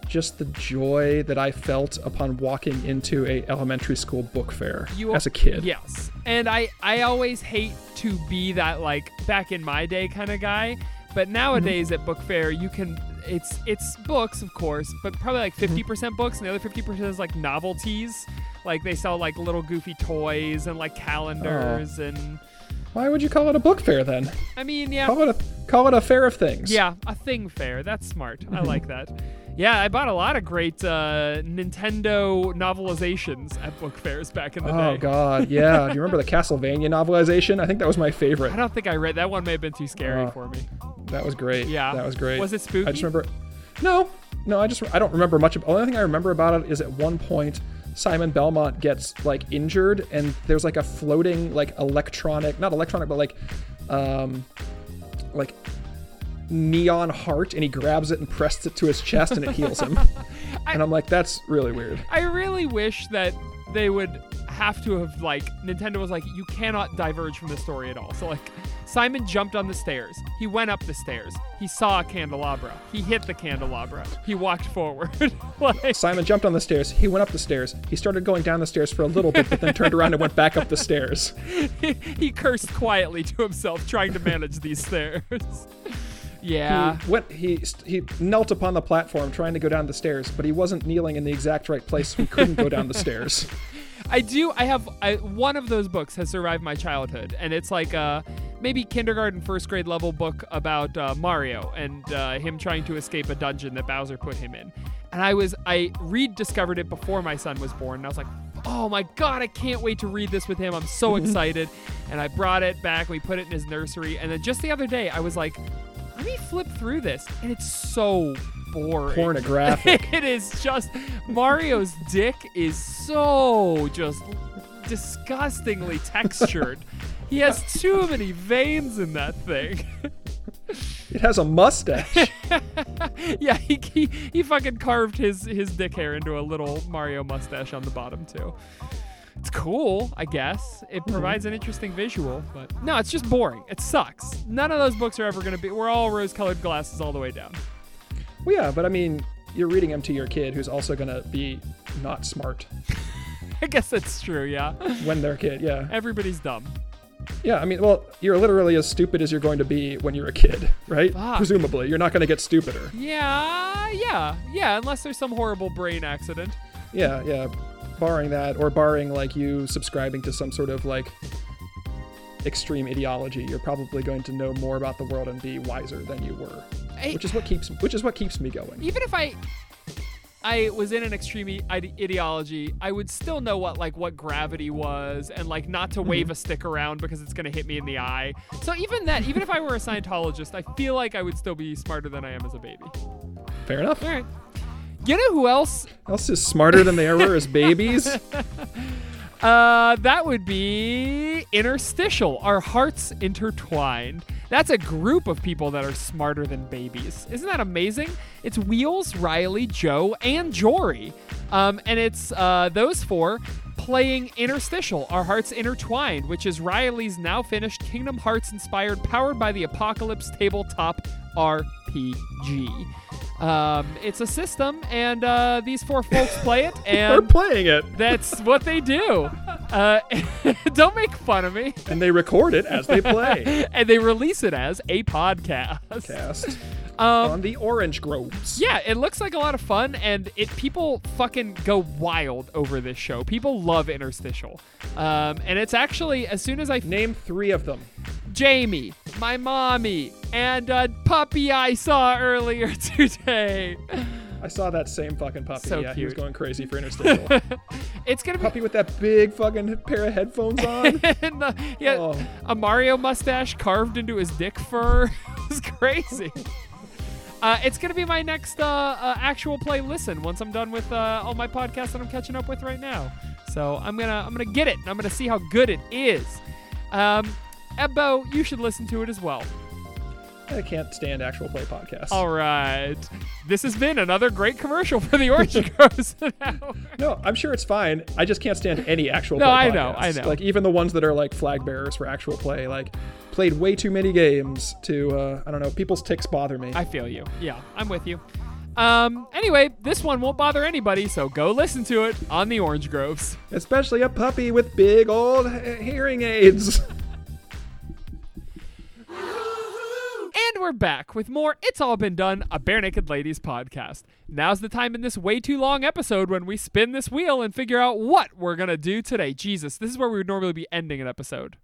just the joy that I felt upon walking into a elementary school book fair You as a kid. Yes. And I I always hate to be that like back in my day kind of guy, but nowadays mm-hmm. at book fair you can it's it's books of course, but probably like mm-hmm. 50% books and the other 50% is like novelties. Like they sell like little goofy toys and like calendars oh. and Why would you call it a book fair then? I mean, yeah. Call it a call it a fair of things. Yeah, a thing fair. That's smart. I like that. Yeah, I bought a lot of great uh, Nintendo novelizations at book fairs back in the Oh day. Oh God, *laughs* yeah. Do you remember the Castlevania novelization? I think that was my favorite. I don't think I read that one. May have been too scary Oh. for me. That was great. Yeah. that was great. Was it spooky? I just remember. No, no, I just I don't remember much. Of, the only thing I remember about it is at one point Simon Belmont gets like injured, and there's like a floating like electronic, not electronic, but like, um, like neon heart, and he grabs it and presses it to his chest, and it heals him. *laughs* and I'm like, that's really weird. I really wish that they would have to have like Nintendo was like, you cannot diverge from the story at all. So like Simon jumped on the stairs. He went up the stairs. He saw a candelabra. He hit the candelabra. He walked forward. *laughs* like, Simon jumped on the stairs. He went up the stairs. He started going down the stairs for a little bit, but then turned around and went back up the stairs. *laughs* he cursed quietly to himself, trying to manage these stairs. *laughs* yeah. He went. He he knelt upon the platform, trying to go down the stairs, but he wasn't kneeling in the exact right place. So he couldn't go down the stairs. I do. I have I, one of those books has survived my childhood, and it's like a maybe kindergarten, first grade level book about uh, Mario and uh, him trying to escape a dungeon that Bowser put him in. And I was I rediscovered it before my son was born, and I was like, oh my god, I can't wait to read this with him. I'm so *laughs* excited. and I brought it back. We put it in his nursery, and then just the other day, I was like, let me flip through this, and it's so boring. Pornographic. *laughs* it is just Mario's dick is so just disgustingly textured. he has too many veins in that thing. it has a mustache. *laughs* yeah, he, he he fucking carved his his dick hair into a little Mario mustache on the bottom too. It's cool, I guess. It mm-hmm. provides an interesting visual, but no, it's just boring. It sucks. None of those books are ever going to be. We're all rose-colored glasses all the way down. Well, yeah, but I mean, you're reading them to your kid who's also going to be not smart *laughs* I guess that's true. Yeah, when they're a kid. Yeah. everybody's dumb. Yeah, I mean, well, you're literally as stupid as you're going to be when you're a kid, right? Fuck. Presumably. You're not going to get stupider. Yeah, yeah, yeah. Unless there's some horrible brain accident. Yeah, yeah. Barring that, or barring like you subscribing to some sort of like extreme ideology, you're probably going to know more about the world and be wiser than you were. I- Which is what keeps which is what keeps me going. even if I I was in an extreme ide- ideology, I would still know what like what gravity was and like not to wave mm-hmm. a stick around because it's gonna hit me in the eye. So even that, even if I were a Scientologist, I feel like I would still be smarter than I am as a baby. Fair enough. All right. You know who else? Else is smarter than they were as babies. *laughs* Uh, that would be interstitial, our hearts intertwined. That's a group of people that are smarter than babies. Isn't that amazing? It's Wheels, Riley, Joe, and Jory. Um, and it's uh, those four playing Interstitial, Our Hearts Intertwined, which is Riley's now finished Kingdom Hearts inspired, powered by the Apocalypse tabletop RPG. Um, it's a system, and uh, these four folks play it, *laughs* and they're playing it. that's what they do. *laughs* Uh, *laughs* don't make fun of me. And they record it as they play. And they release it as a podcast. Cast Um, on the Orange Groves. yeah, it looks like a lot of fun, and it people fucking go wild over this show. People love interstitial, um, and it's actually as soon as I Name three of them. Jamie, my mommy, and a puppy I saw earlier *laughs* today. I saw that same fucking puppy. So yeah, he was going crazy for interstitial. *laughs* It's gonna be puppy with that big fucking pair of headphones *laughs* on. and the, he had Oh. a Mario mustache carved into his dick fur. it was crazy. Uh, it's gonna be my next uh, uh, actual play listen once I'm done with uh, all my podcasts that I'm catching up with right now. So I'm gonna I'm gonna get it and I'm gonna see how good it is. Um, Ebbo, you should listen to it as well. I can't stand actual play podcasts. All right, this has been another great commercial for the Orange *laughs* Groves. No, I'm sure it's fine. I just can't stand any actual No, play I know. I know. Like even the ones that are like flag bearers for actual play, like played way too many games to uh, I don't know, people's ticks bother me. I feel you. Yeah, I'm with you. Um, anyway, this one won't bother anybody, so go listen to it on the Orange Groves. Especially a puppy with big old hearing aids. *laughs* And we're back with more It's All Been Done, a Barenaked Ladies podcast. Now's the time in this way too long episode when we spin this wheel and figure out what we're going to do today. Jesus, this is where we would normally be ending an episode.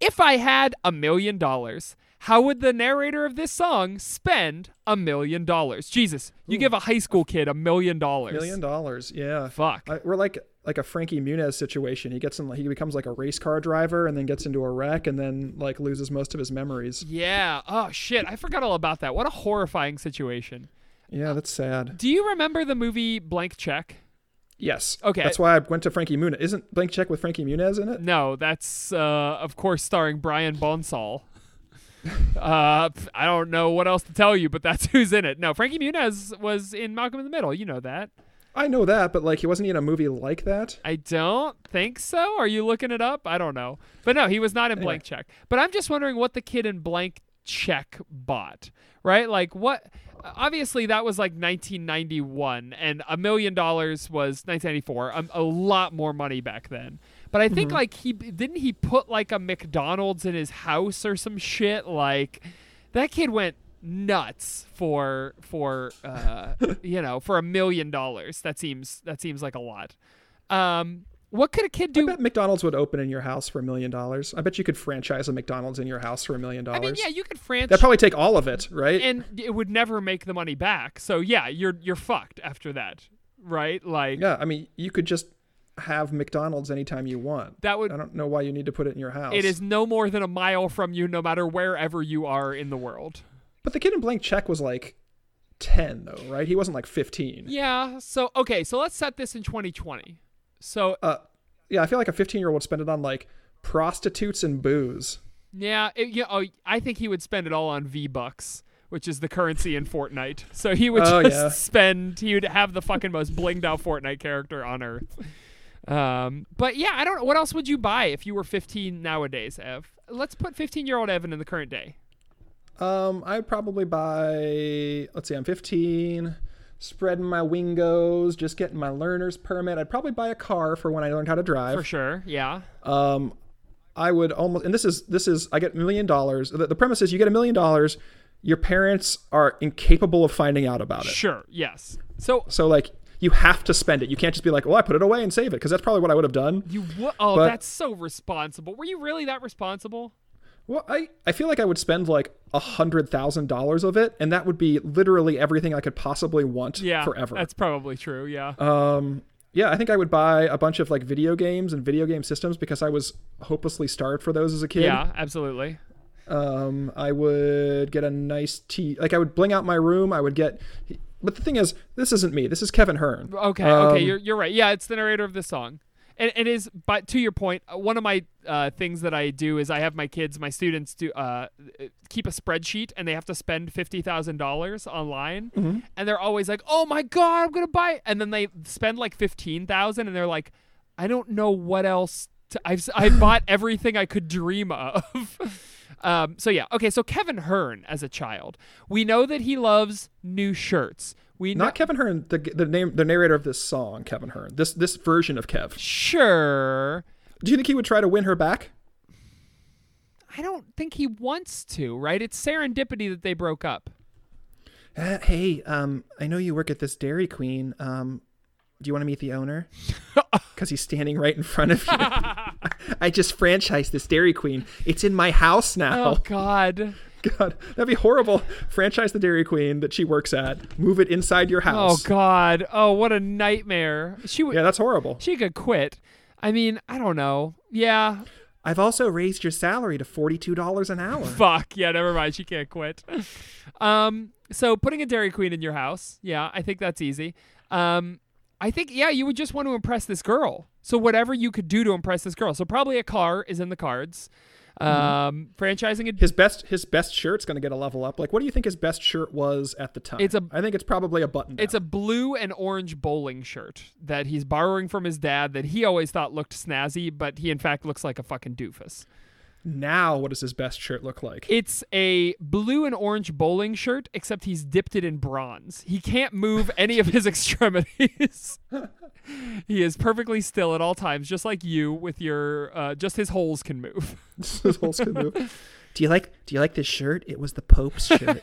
If I had a million dollars, how would the narrator of this song spend a million dollars? Jesus, you give a high school kid a million dollars. Million dollars, yeah. Fuck. I, we're like like a Frankie Muniz situation. He gets in, he becomes like a race car driver, and then gets into a wreck, and then like loses most of his memories. Yeah. Oh shit, I forgot all about that. What a horrifying situation. Yeah, that's sad. Do you remember the movie Blank Check? Yes. Okay. That's why I went to Frankie Muniz. Isn't Blank Check with Frankie Muniz in it? No, that's uh, of course starring Brian Bonsall. Uh, I don't know what else to tell you, but that's *laughs* who's in it. No, Frankie Muniz was in Malcolm in the Middle. You know that. I know that, but like he wasn't in a movie like that. I don't think so. Are you looking it up? I don't know. But no, he was not in Anyway. Blank Check. But I'm just wondering what the kid in Blank Check bought, right? Like what obviously that was like 1991 and a million dollars was 1994. A, a lot more money back then. But I think like he didn't he put like a McDonald's in his house or some shit like that kid went nuts for for uh *laughs* you know for a million dollars that seems that seems like a lot um what could a kid do? I bet McDonald's would open in your house for a million dollars. I bet you could franchise a McDonald's in your house for a million i dollars. mean yeah you could franchise That'd probably take all of it, right? and it would never make the money back so yeah you're you're fucked after that right like yeah, I mean, you could just have McDonald's anytime you want. that would I don't know why you need to put it in your house. it is no more than a mile from you no matter wherever you are in the world But the kid in Blank Check was like 10 though, right? He wasn't like 15. yeah so okay so let's set this in 2020 so Uh yeah, I feel like a 15-year-old would spend it on like prostitutes and booze. Yeah, it, you know, I think he would spend it all on V Bucks, which is the currency in Fortnite. So he would Oh, just yeah. spend. He would have the fucking most blinged out Fortnite character on earth. Um, but yeah, I don't know. What else would you buy if you were 15 nowadays, Ev? Let's put 15 year old Evan in the current day. Um, I'd probably buy. Let's see, I'm 15, spreading my wingos, just getting my learner's permit. I'd probably buy a car for when I learned how to drive. For sure. Yeah. Um, I would almost, and this is this is I get a million dollars. The, the premise is you get a million dollars. Your parents are incapable of finding out about it. Sure. Yes. So So like you have to spend it. You can't just be like, well, I put it away and save it because that's probably what I would have done. you. wo- Oh, But- that's so responsible. Were you really that responsible? Well, I, I feel like I would spend like a hundred thousand dollars of it, and that would be literally everything I could possibly want Yeah. forever. That's probably true. Yeah. Um, yeah, I think I would buy a bunch of like video games and video game systems because I was hopelessly starved for those as a kid. yeah. Absolutely. Um, I would get a nice tea. Like I would bling out my room. I would get. But the thing is, this isn't me. This is Kevin Hearn. Okay, okay, Um, you're you're right. Yeah, it's the narrator of the song. And it is but to your uh, one of my uh, things that I do is I have my kids, my students do uh, keep a spreadsheet and they have to spend $50,000 online Mm-hmm. and they're always like, "Oh my god, I'm going to buy." it." And then they spend like 15,000 and they're like, "I don't know what else to, I've I *laughs* bought everything I could dream of." *laughs* Um, so yeah, okay. So Kevin Hearn, as a child, we know that he loves new shirts. We know, Not Kevin Hearn. The the name the narrator of this song, Kevin Hearn. This this version of Kev. sure. Do you think he would try to win her back? I don't think he wants to, right? It's serendipity that they broke up. Uh, hey, um, I know you work at this Dairy Queen. Um, do you want to meet the owner? *laughs* Because he's standing right in front of you. *laughs* I just franchised this Dairy Queen. It's in my house now. Oh God. *laughs* God, that'd be horrible. Franchise the Dairy Queen that she works at. Move it inside your house. Oh. God. Oh, what a nightmare. She would. Yeah, that's horrible. She could quit. I mean, I don't know. Yeah. I've also raised your salary to forty-two dollars an hour. *laughs* Fuck. Yeah. Never mind. She can't quit. Um. So putting a Dairy Queen in your house. Yeah. I think that's easy. Um. I think yeah, you would just want to impress this girl. So whatever you could do to impress this girl. So probably a car is in the cards. Um, franchising a His best his best shirt's gonna get a level up. Like, what do you think his best shirt was at the time? It's a- I think it's probably a button. Down. It's a blue and orange bowling shirt that he's borrowing from his dad that he always thought looked snazzy, but he in fact looks like a fucking doofus. Now. What does his best shirt look like? It's a blue and orange bowling shirt, except he's dipped it in bronze. He can't move *laughs* any of his extremities. he is perfectly still at all times, just like you with your uh, just his holes can move. *laughs* His whole skin move. Do you like Do you like this shirt? It was the Pope's shirt.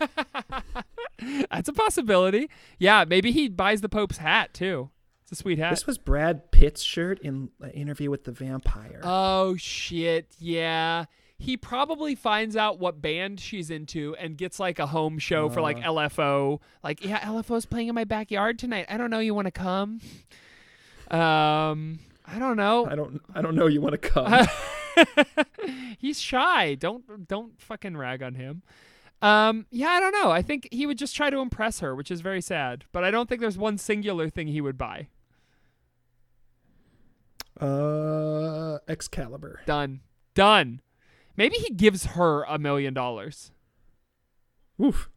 *laughs* That's a possibility. Yeah, maybe he buys the Pope's hat too. It's a sweet hat. this was Brad Pitt's shirt in an interview with the vampire. Oh shit, yeah. He probably finds out what band she's into and gets like a home show for like LFO. Like, yeah, LFO's playing in my backyard tonight. I don't know. You want to come? Um, I don't know. I don't I don't know. You want to come? *laughs* He's shy. Don't don't fucking rag on him. Um, yeah, I don't know. I think he would just try to impress her, which is very sad. But I don't think there's one singular thing he would buy. Uh, Excalibur. Done. Done. Maybe he gives her a million dollars. Oof.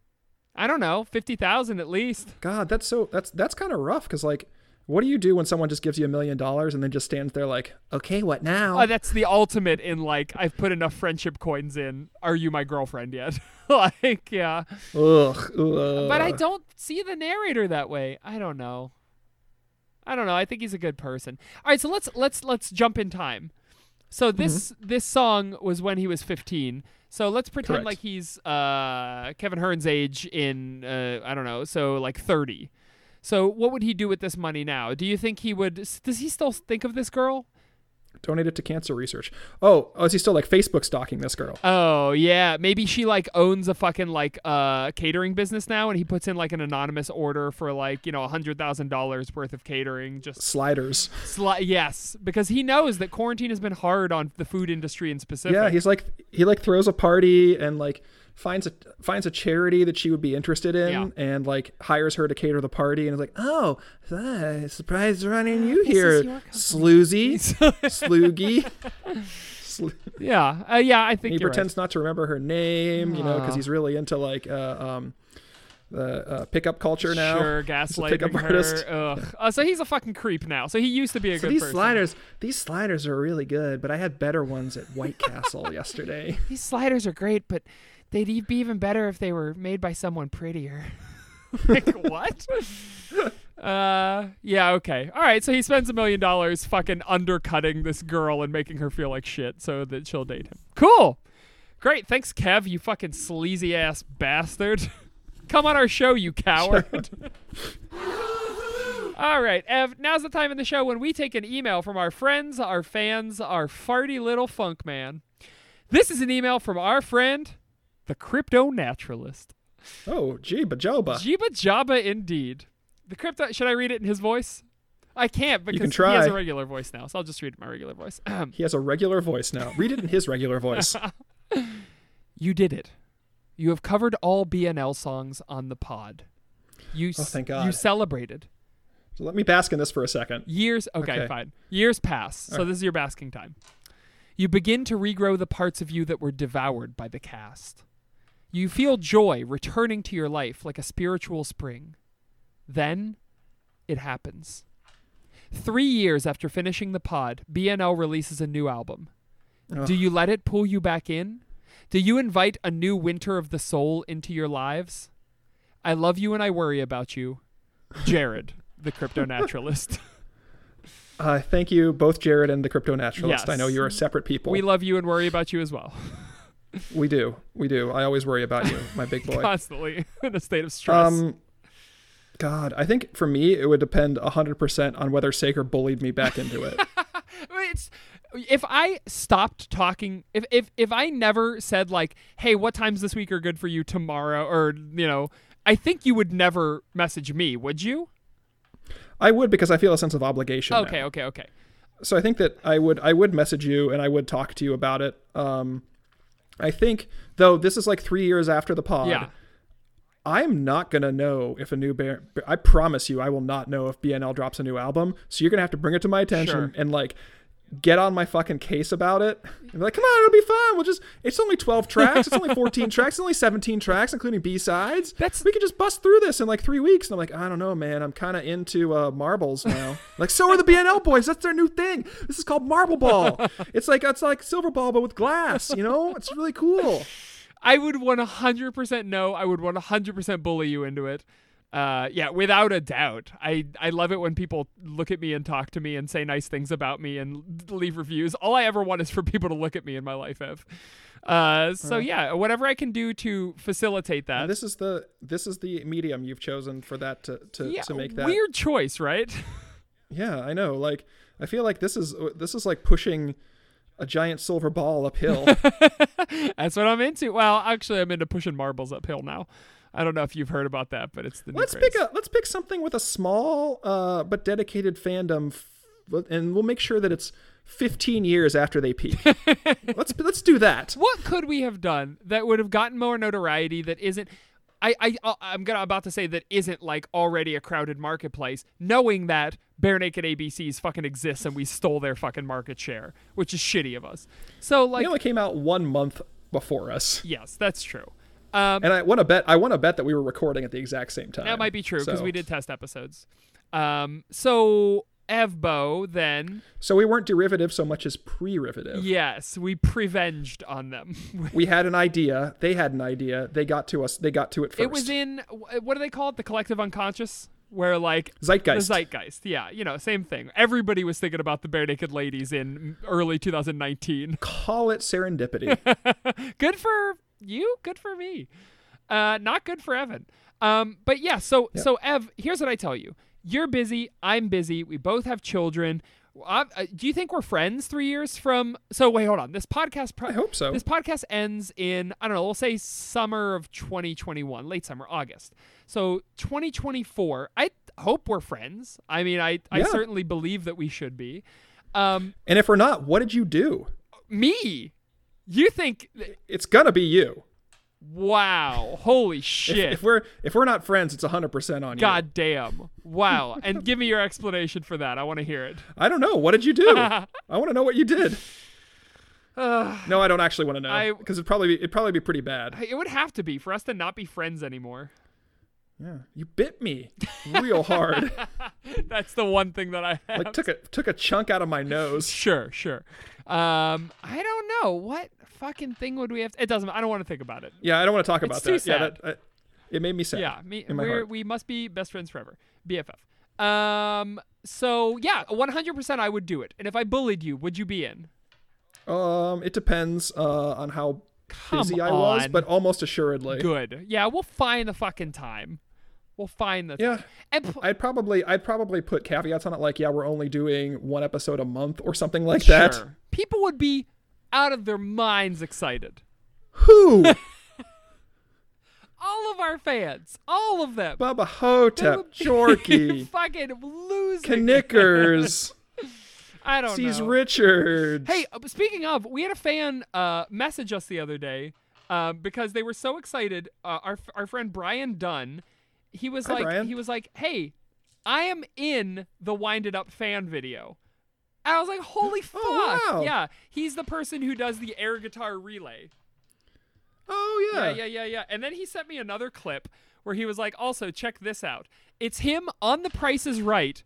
I don't know, fifty thousand at least. God, that's so that's that's kind of rough because like, what do you do when someone just gives you a million dollars and then just stands there like, okay, what now? Oh, that's the ultimate in like I've put enough friendship coins in. Are you my girlfriend yet? *laughs* like, yeah. Ugh, ugh. But I don't see the narrator that way. I don't know. I don't know. I think he's a good person. All right, so let's let's let's jump in time. So this this song was when he was 15. So let's pretend Correct. like he's uh, Kevin Hearn's age in uh, I don't know, so like 30. So what would he do with this money now? Do you think he would? Does he still think of this girl? Donate it to cancer research. Oh, oh, is he still like Facebook stalking this girl? Oh yeah, maybe she like owns a fucking like uh catering business now, and he puts in like an anonymous order for like you know a hundred thousand dollars worth of catering. Just Sliders. sli- yes, because he knows that quarantine has been hard on the food industry in specific. Yeah, he's like he like throws a party and like finds a finds a charity that she would be interested in Yeah. and like hires her to cater the party and is like, oh, uh, surprised running you here, your company." sloozy, *laughs* sloogie. Sl- *laughs* yeah, uh, yeah. I think he you're pretends not to remember her name, you know, because he's really into like uh, um, the uh, pickup culture now. Sure, *laughs* He's a gaslighting pickup her. artist. Ugh. Uh, so he's a fucking creep now. So he used to be a So good these person. sliders, these sliders are really good, but I had better ones at White Castle yesterday. These sliders are great, but they'd be even better if they were made by someone prettier. *laughs* like what? *laughs* uh, yeah, okay. All right, so he spends a million dollars fucking undercutting this girl and making her feel like shit so that she'll date him. Cool. Great. Thanks, Kev, you fucking sleazy ass bastard. *laughs* Come on our show, you coward. All right, Ev, now's the time in the show when we take an email from our friends, our fans, our farty little funk man. This is an email from our friend, the crypto naturalist. Oh, gee, bajoba. Jiba Jabba indeed. The crypto should I read it in his voice? I can't because can he has a regular voice now, so I'll just read it in my regular voice. *clears throat* He has a regular voice now. Read it in his regular voice. *laughs* you did it. You have covered all BNL songs on the pod. You Oh, thank God. You celebrated. So let me bask in this for a second. Years okay, Okay. fine. Years pass. So this is your basking time. You begin to regrow the parts of you that were devoured by the cast. You feel joy returning to your life like a spiritual spring. Then it happens. Three years after finishing the pod, BNL releases a new album. Do you let it pull you back in? Do you invite a new winter of the soul into your lives? I love you and I worry about you. Jared, the crypto naturalist. *laughs* Uh, thank you, both Jared and the crypto naturalist. I know you're separate people. We love you and worry about you as well. *laughs* We do. We do. I always worry about you, my big boy. *laughs* Constantly *laughs* in a state of stress. Um, God, I think for me it would depend 100% on whether Saker bullied me back into it. *laughs* it's if I stopped talking, if if if I never said like, "Hey, what times this week are good for you tomorrow?" or you know, I think you would never message me, would you? I would because I feel a sense of obligation. now. Okay, okay, okay. so I think that I would I would message you and I would talk to you about it. Um, I think though this is like three years after the pod. Yeah. I'm not gonna know if a new bear. I promise you, I will not know if BNL drops a new album. So you're gonna have to bring it to my attention Sure. and like get on my fucking case about it. And be like, come on, it'll be fine. We'll just. It's only 12 tracks. It's only 14 *laughs* tracks. It's only 17 tracks, including B sides. That's- we could just bust through this in like three weeks. And I'm like, I don't know, man. I'm kind of into uh, marbles now. *laughs* like, so are the BNL boys. That's their new thing. This is called Marble Ball. *laughs* it's like it's like Silver Ball, but with glass. You know, it's really cool. I would 100% know. I would 100% bully you into it. Uh, yeah, without a doubt. I, I love it when people look at me and talk to me and say nice things about me and leave reviews. All I ever want is for *laughs* people to look at me in my life, Ev. Uh, so yeah, whatever I can do to facilitate that. And this is the this is the medium you've chosen for that to to, yeah, to make that. weird choice, right? *laughs* Yeah, I know. Like, I feel like this is this is like pushing a giant silver ball uphill. *laughs* That's what I'm into. Well, actually, I'm into pushing marbles uphill now. I don't know if you've heard about that, but it's the let's pick a let's pick something with a small uh, but dedicated fandom, f- and we'll make sure that it's 15 years after they peak. *laughs* let's let's do that. What could we have done that would have gotten more notoriety that isn't I, I uh, I'm gonna about to say that isn't like already a crowded marketplace, knowing that Bare Naked ABCs fucking exists and we stole their fucking market share, which is shitty of us. So like They only came out one month before us, yes, that's true. Um, and I want to bet I want to bet that we were recording at the exact same time. that might be true because So- we did test episodes. Um, so Evbo then So we weren't derivative so much as pre-derivative. yes, we prevenged on them. *laughs* We had an idea. They had an idea. They got to us. They got to it first. It was in what do they call it? The collective unconscious, where like Zeitgeist. The zeitgeist. Yeah, you know, same thing. Everybody was thinking about the barenaked ladies in early 2019. Call it serendipity. *laughs* good for you. Good for me. Uh, not good for Evan. Um, but yeah. So so Ev, here's what I tell you. You're busy. I'm busy. We both have children. Uh, uh, do you think we're friends three years from? So wait, hold on. This podcast. Pro- I hope so. This podcast ends in I don't know. We'll say summer of 2021, late summer, August. So 2024. I hope we're friends. I mean, I I Yeah. certainly believe that we should be. Um, and if we're not, what did you do? me. You think? It's gonna be you. Wow! Holy If, shit! if we're if we're not friends, it's hundred percent on you. God damn! Wow! and give me your explanation for that. I want to hear it. I don't know. What did you do? *laughs* I want to know what you did. *sighs* no, I don't actually want to I- know because it'd probably be, it'd probably be pretty bad. It would have to be for us to not be friends anymore. Yeah, you bit me real hard. *laughs* That's the one thing that I have. like took a took a chunk out of my nose. *laughs* Sure, sure. Um, I don't know what fucking thing would we have. To, it doesn't. I don't want to think about it. Yeah, I don't want to talk about too that. Yeah, sad. that, I, it made me sad. Yeah, me. in my We're, heart. we must be best friends forever. BFF. Um. So yeah, 100% I would do it. And if I bullied you, would you be in? Um, it depends uh, on how Come busy I was, but almost assuredly. Good. Yeah, we'll find the fucking time. We'll find the. Yeah, And pl- I'd probably I'd probably put caveats on it, like yeah, we're only doing one episode a month or something like that. People would be out of their minds excited. Who? *laughs* All of our fans, all of them. Bubba Hotep, Jorky, *laughs* fucking losing. Knickers, *laughs* I don't Sees know. Richards. Hey, uh, speaking of, we had a fan uh, message us the other day um, because they were so excited. Uh, our our friend Brian Dunn, he was Hi, like, Brian. he was like, "Hey, I am in the Wind It Up fan video." And I was like, "Holy *gasps* fuck!" Oh, wow. Yeah, he's the person who does the air guitar relay. Oh yeah. Yeah, yeah, yeah, yeah. And then he sent me another clip where he was like, "Also, check this out. It's him on The Price Is Right.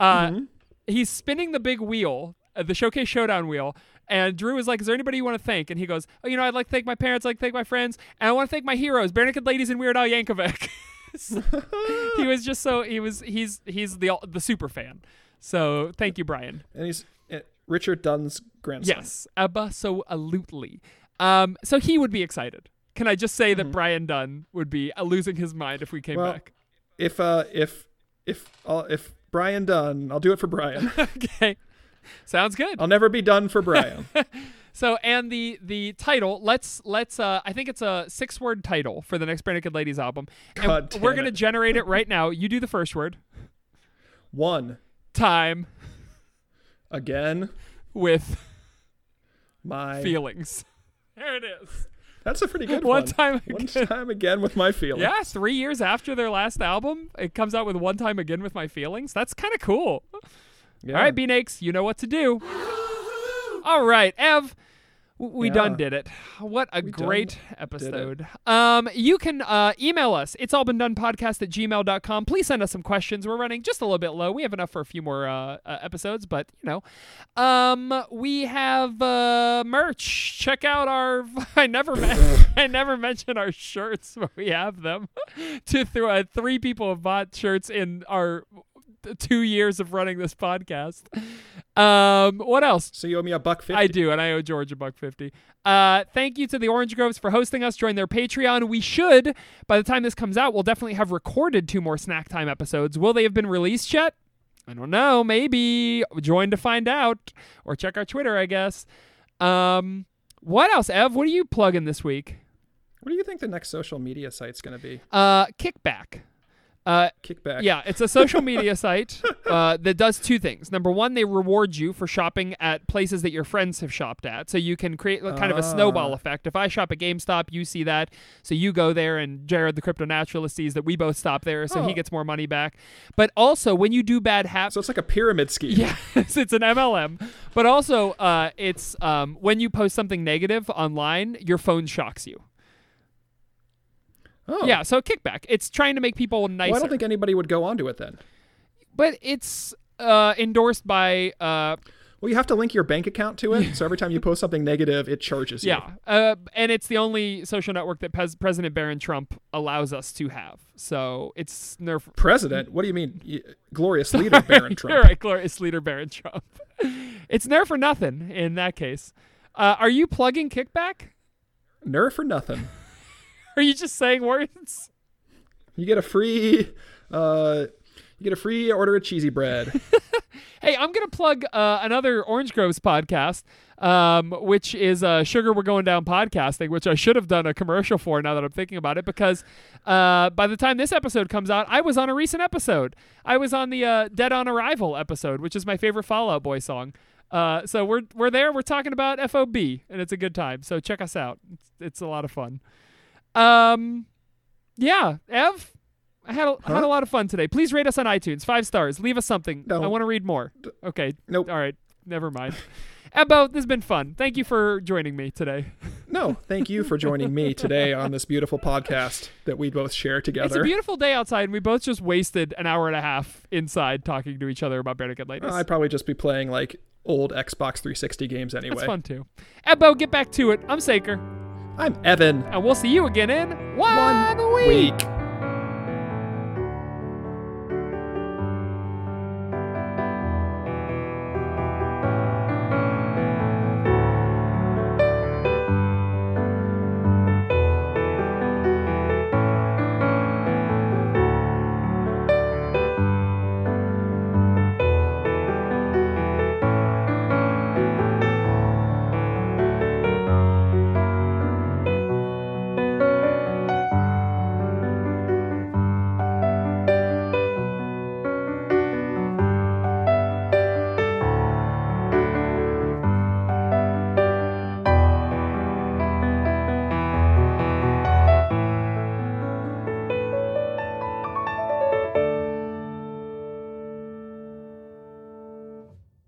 Uh, Mm-hmm. He's spinning the big wheel, uh, the Showcase Showdown wheel." And Drew is like, "Is there anybody you want to thank?" And he goes, "Oh, you know, I'd like to thank my parents, I'd like to thank my friends, and I want to thank my heroes, Barenaked Ladies and Weird Al Yankovic." *laughs* He was just so he was he's he's the the super fan. So thank you, Brian. And he's uh, Richard Dunn's grandson. Yes, absolutely. Um, so he would be excited. Can I just say that Brian Dunn would be uh, losing his mind if we came Mm-hmm. Well, back? If uh if if uh, if Brian Dunn, I'll do it for Brian. *laughs* okay, sounds good. I'll never be done for Brian. *laughs* So and the the title, let's let's uh, I think it's a six word title for the next Naked Ladies album. And God we're gonna it. generate it right *laughs* now. You do the first word. One Time again, with my feelings. There it is. That's a pretty good One one. time One again. time again with my feelings. Yeah, three years after their last album, it comes out with one time again with my feelings. That's kind of cool. Yeah. All right, B Nakes, you know what to do. All right, Ev, we Yeah. done did it. What a done great episode. Um, you can uh, email us. It's all been done podcast at gmail.com. Please send us some questions. We're running just a little bit low. We have enough for a few more uh, uh, episodes, but you know, um, we have uh, merch. Check out our. *laughs* I never, men- I never mentioned our shirts, but we have them. *laughs* to th- uh, three people have bought shirts in our two years of running this podcast. Um, what else? So you owe me a buck fifty. I do, and I owe George a buck fifty. Uh, thank you to the Orange Groves for hosting us. Join their Patreon. We should, by the time this comes out, we'll definitely have recorded two more snack time episodes. Will they have been released yet? I don't know. Maybe join to find out, or check our Twitter, I guess. Um, what else, Ev? What are you plugging this week? What do you think the next social media site's going to be? Uh, kickback. Uh, Kickback. yeah, it's a social media *laughs* site uh, that does two things. Number one, they reward you for shopping at places that your friends have shopped at. So you can create kind of a snowball Ah. effect. If I shop at GameStop, you see that. So you go there, and Jared, the crypto naturalist, sees that we both stop there. So he Oh. gets more money back. But also, when you do bad habits. So it's like a pyramid scheme. Yes, *laughs* it's an MLM. But also, uh, it's um, when you post something negative online, your phone shocks you. Oh. Yeah, so kickback. It's trying to make people nicer. Well, I don't think anybody would go onto it then. but it's uh, endorsed by uh, Well, you have to link your bank account to it. so every time you post something negative, it charges you. yeah, uh, and it's the only social network that Pres- President Barron Trump allows us to have. So it's nerf. President? What do you mean? Glorious leader, Barron *laughs* Trump. You're right, glorious leader Barron Trump. *laughs* it's nerf for nothing in that case. Uh, are you plugging kickback? Nerf for nothing. Are you just saying words? You get a free, uh, you get a free order of cheesy bread. *laughs* Hey, I'm gonna plug uh, another Orange Groves podcast, um, which is uh, Sugar We're Going Down podcasting, which I should have done a commercial for now that I'm thinking about it, because uh, by the time this episode comes out, I was on a recent episode. I was on the uh, Dead on Arrival episode, which is my favorite Fall Out Boy song. Uh, so we're we're there. We're talking about FOB, and it's a good time. So check us out. It's, it's a lot of fun. Um, yeah, Ev, I had a, I had a lot of fun today. Please rate us on iTunes, five stars. Leave us something. No. I want to read more. Okay. Nope. All right. Never mind. Ebbo, this has been fun. Thank you for joining me today. *laughs* No, thank you for joining me today on this beautiful podcast that we both share together. It's a beautiful day outside, and we both just wasted an hour and a half inside talking to each other about Naked Ladies. I'd probably just be playing like old Xbox 360 games anyway. That's fun too. Ebbo, get back to it. I'm Saker, I'm Evan. and we'll see you again in one, One week. week.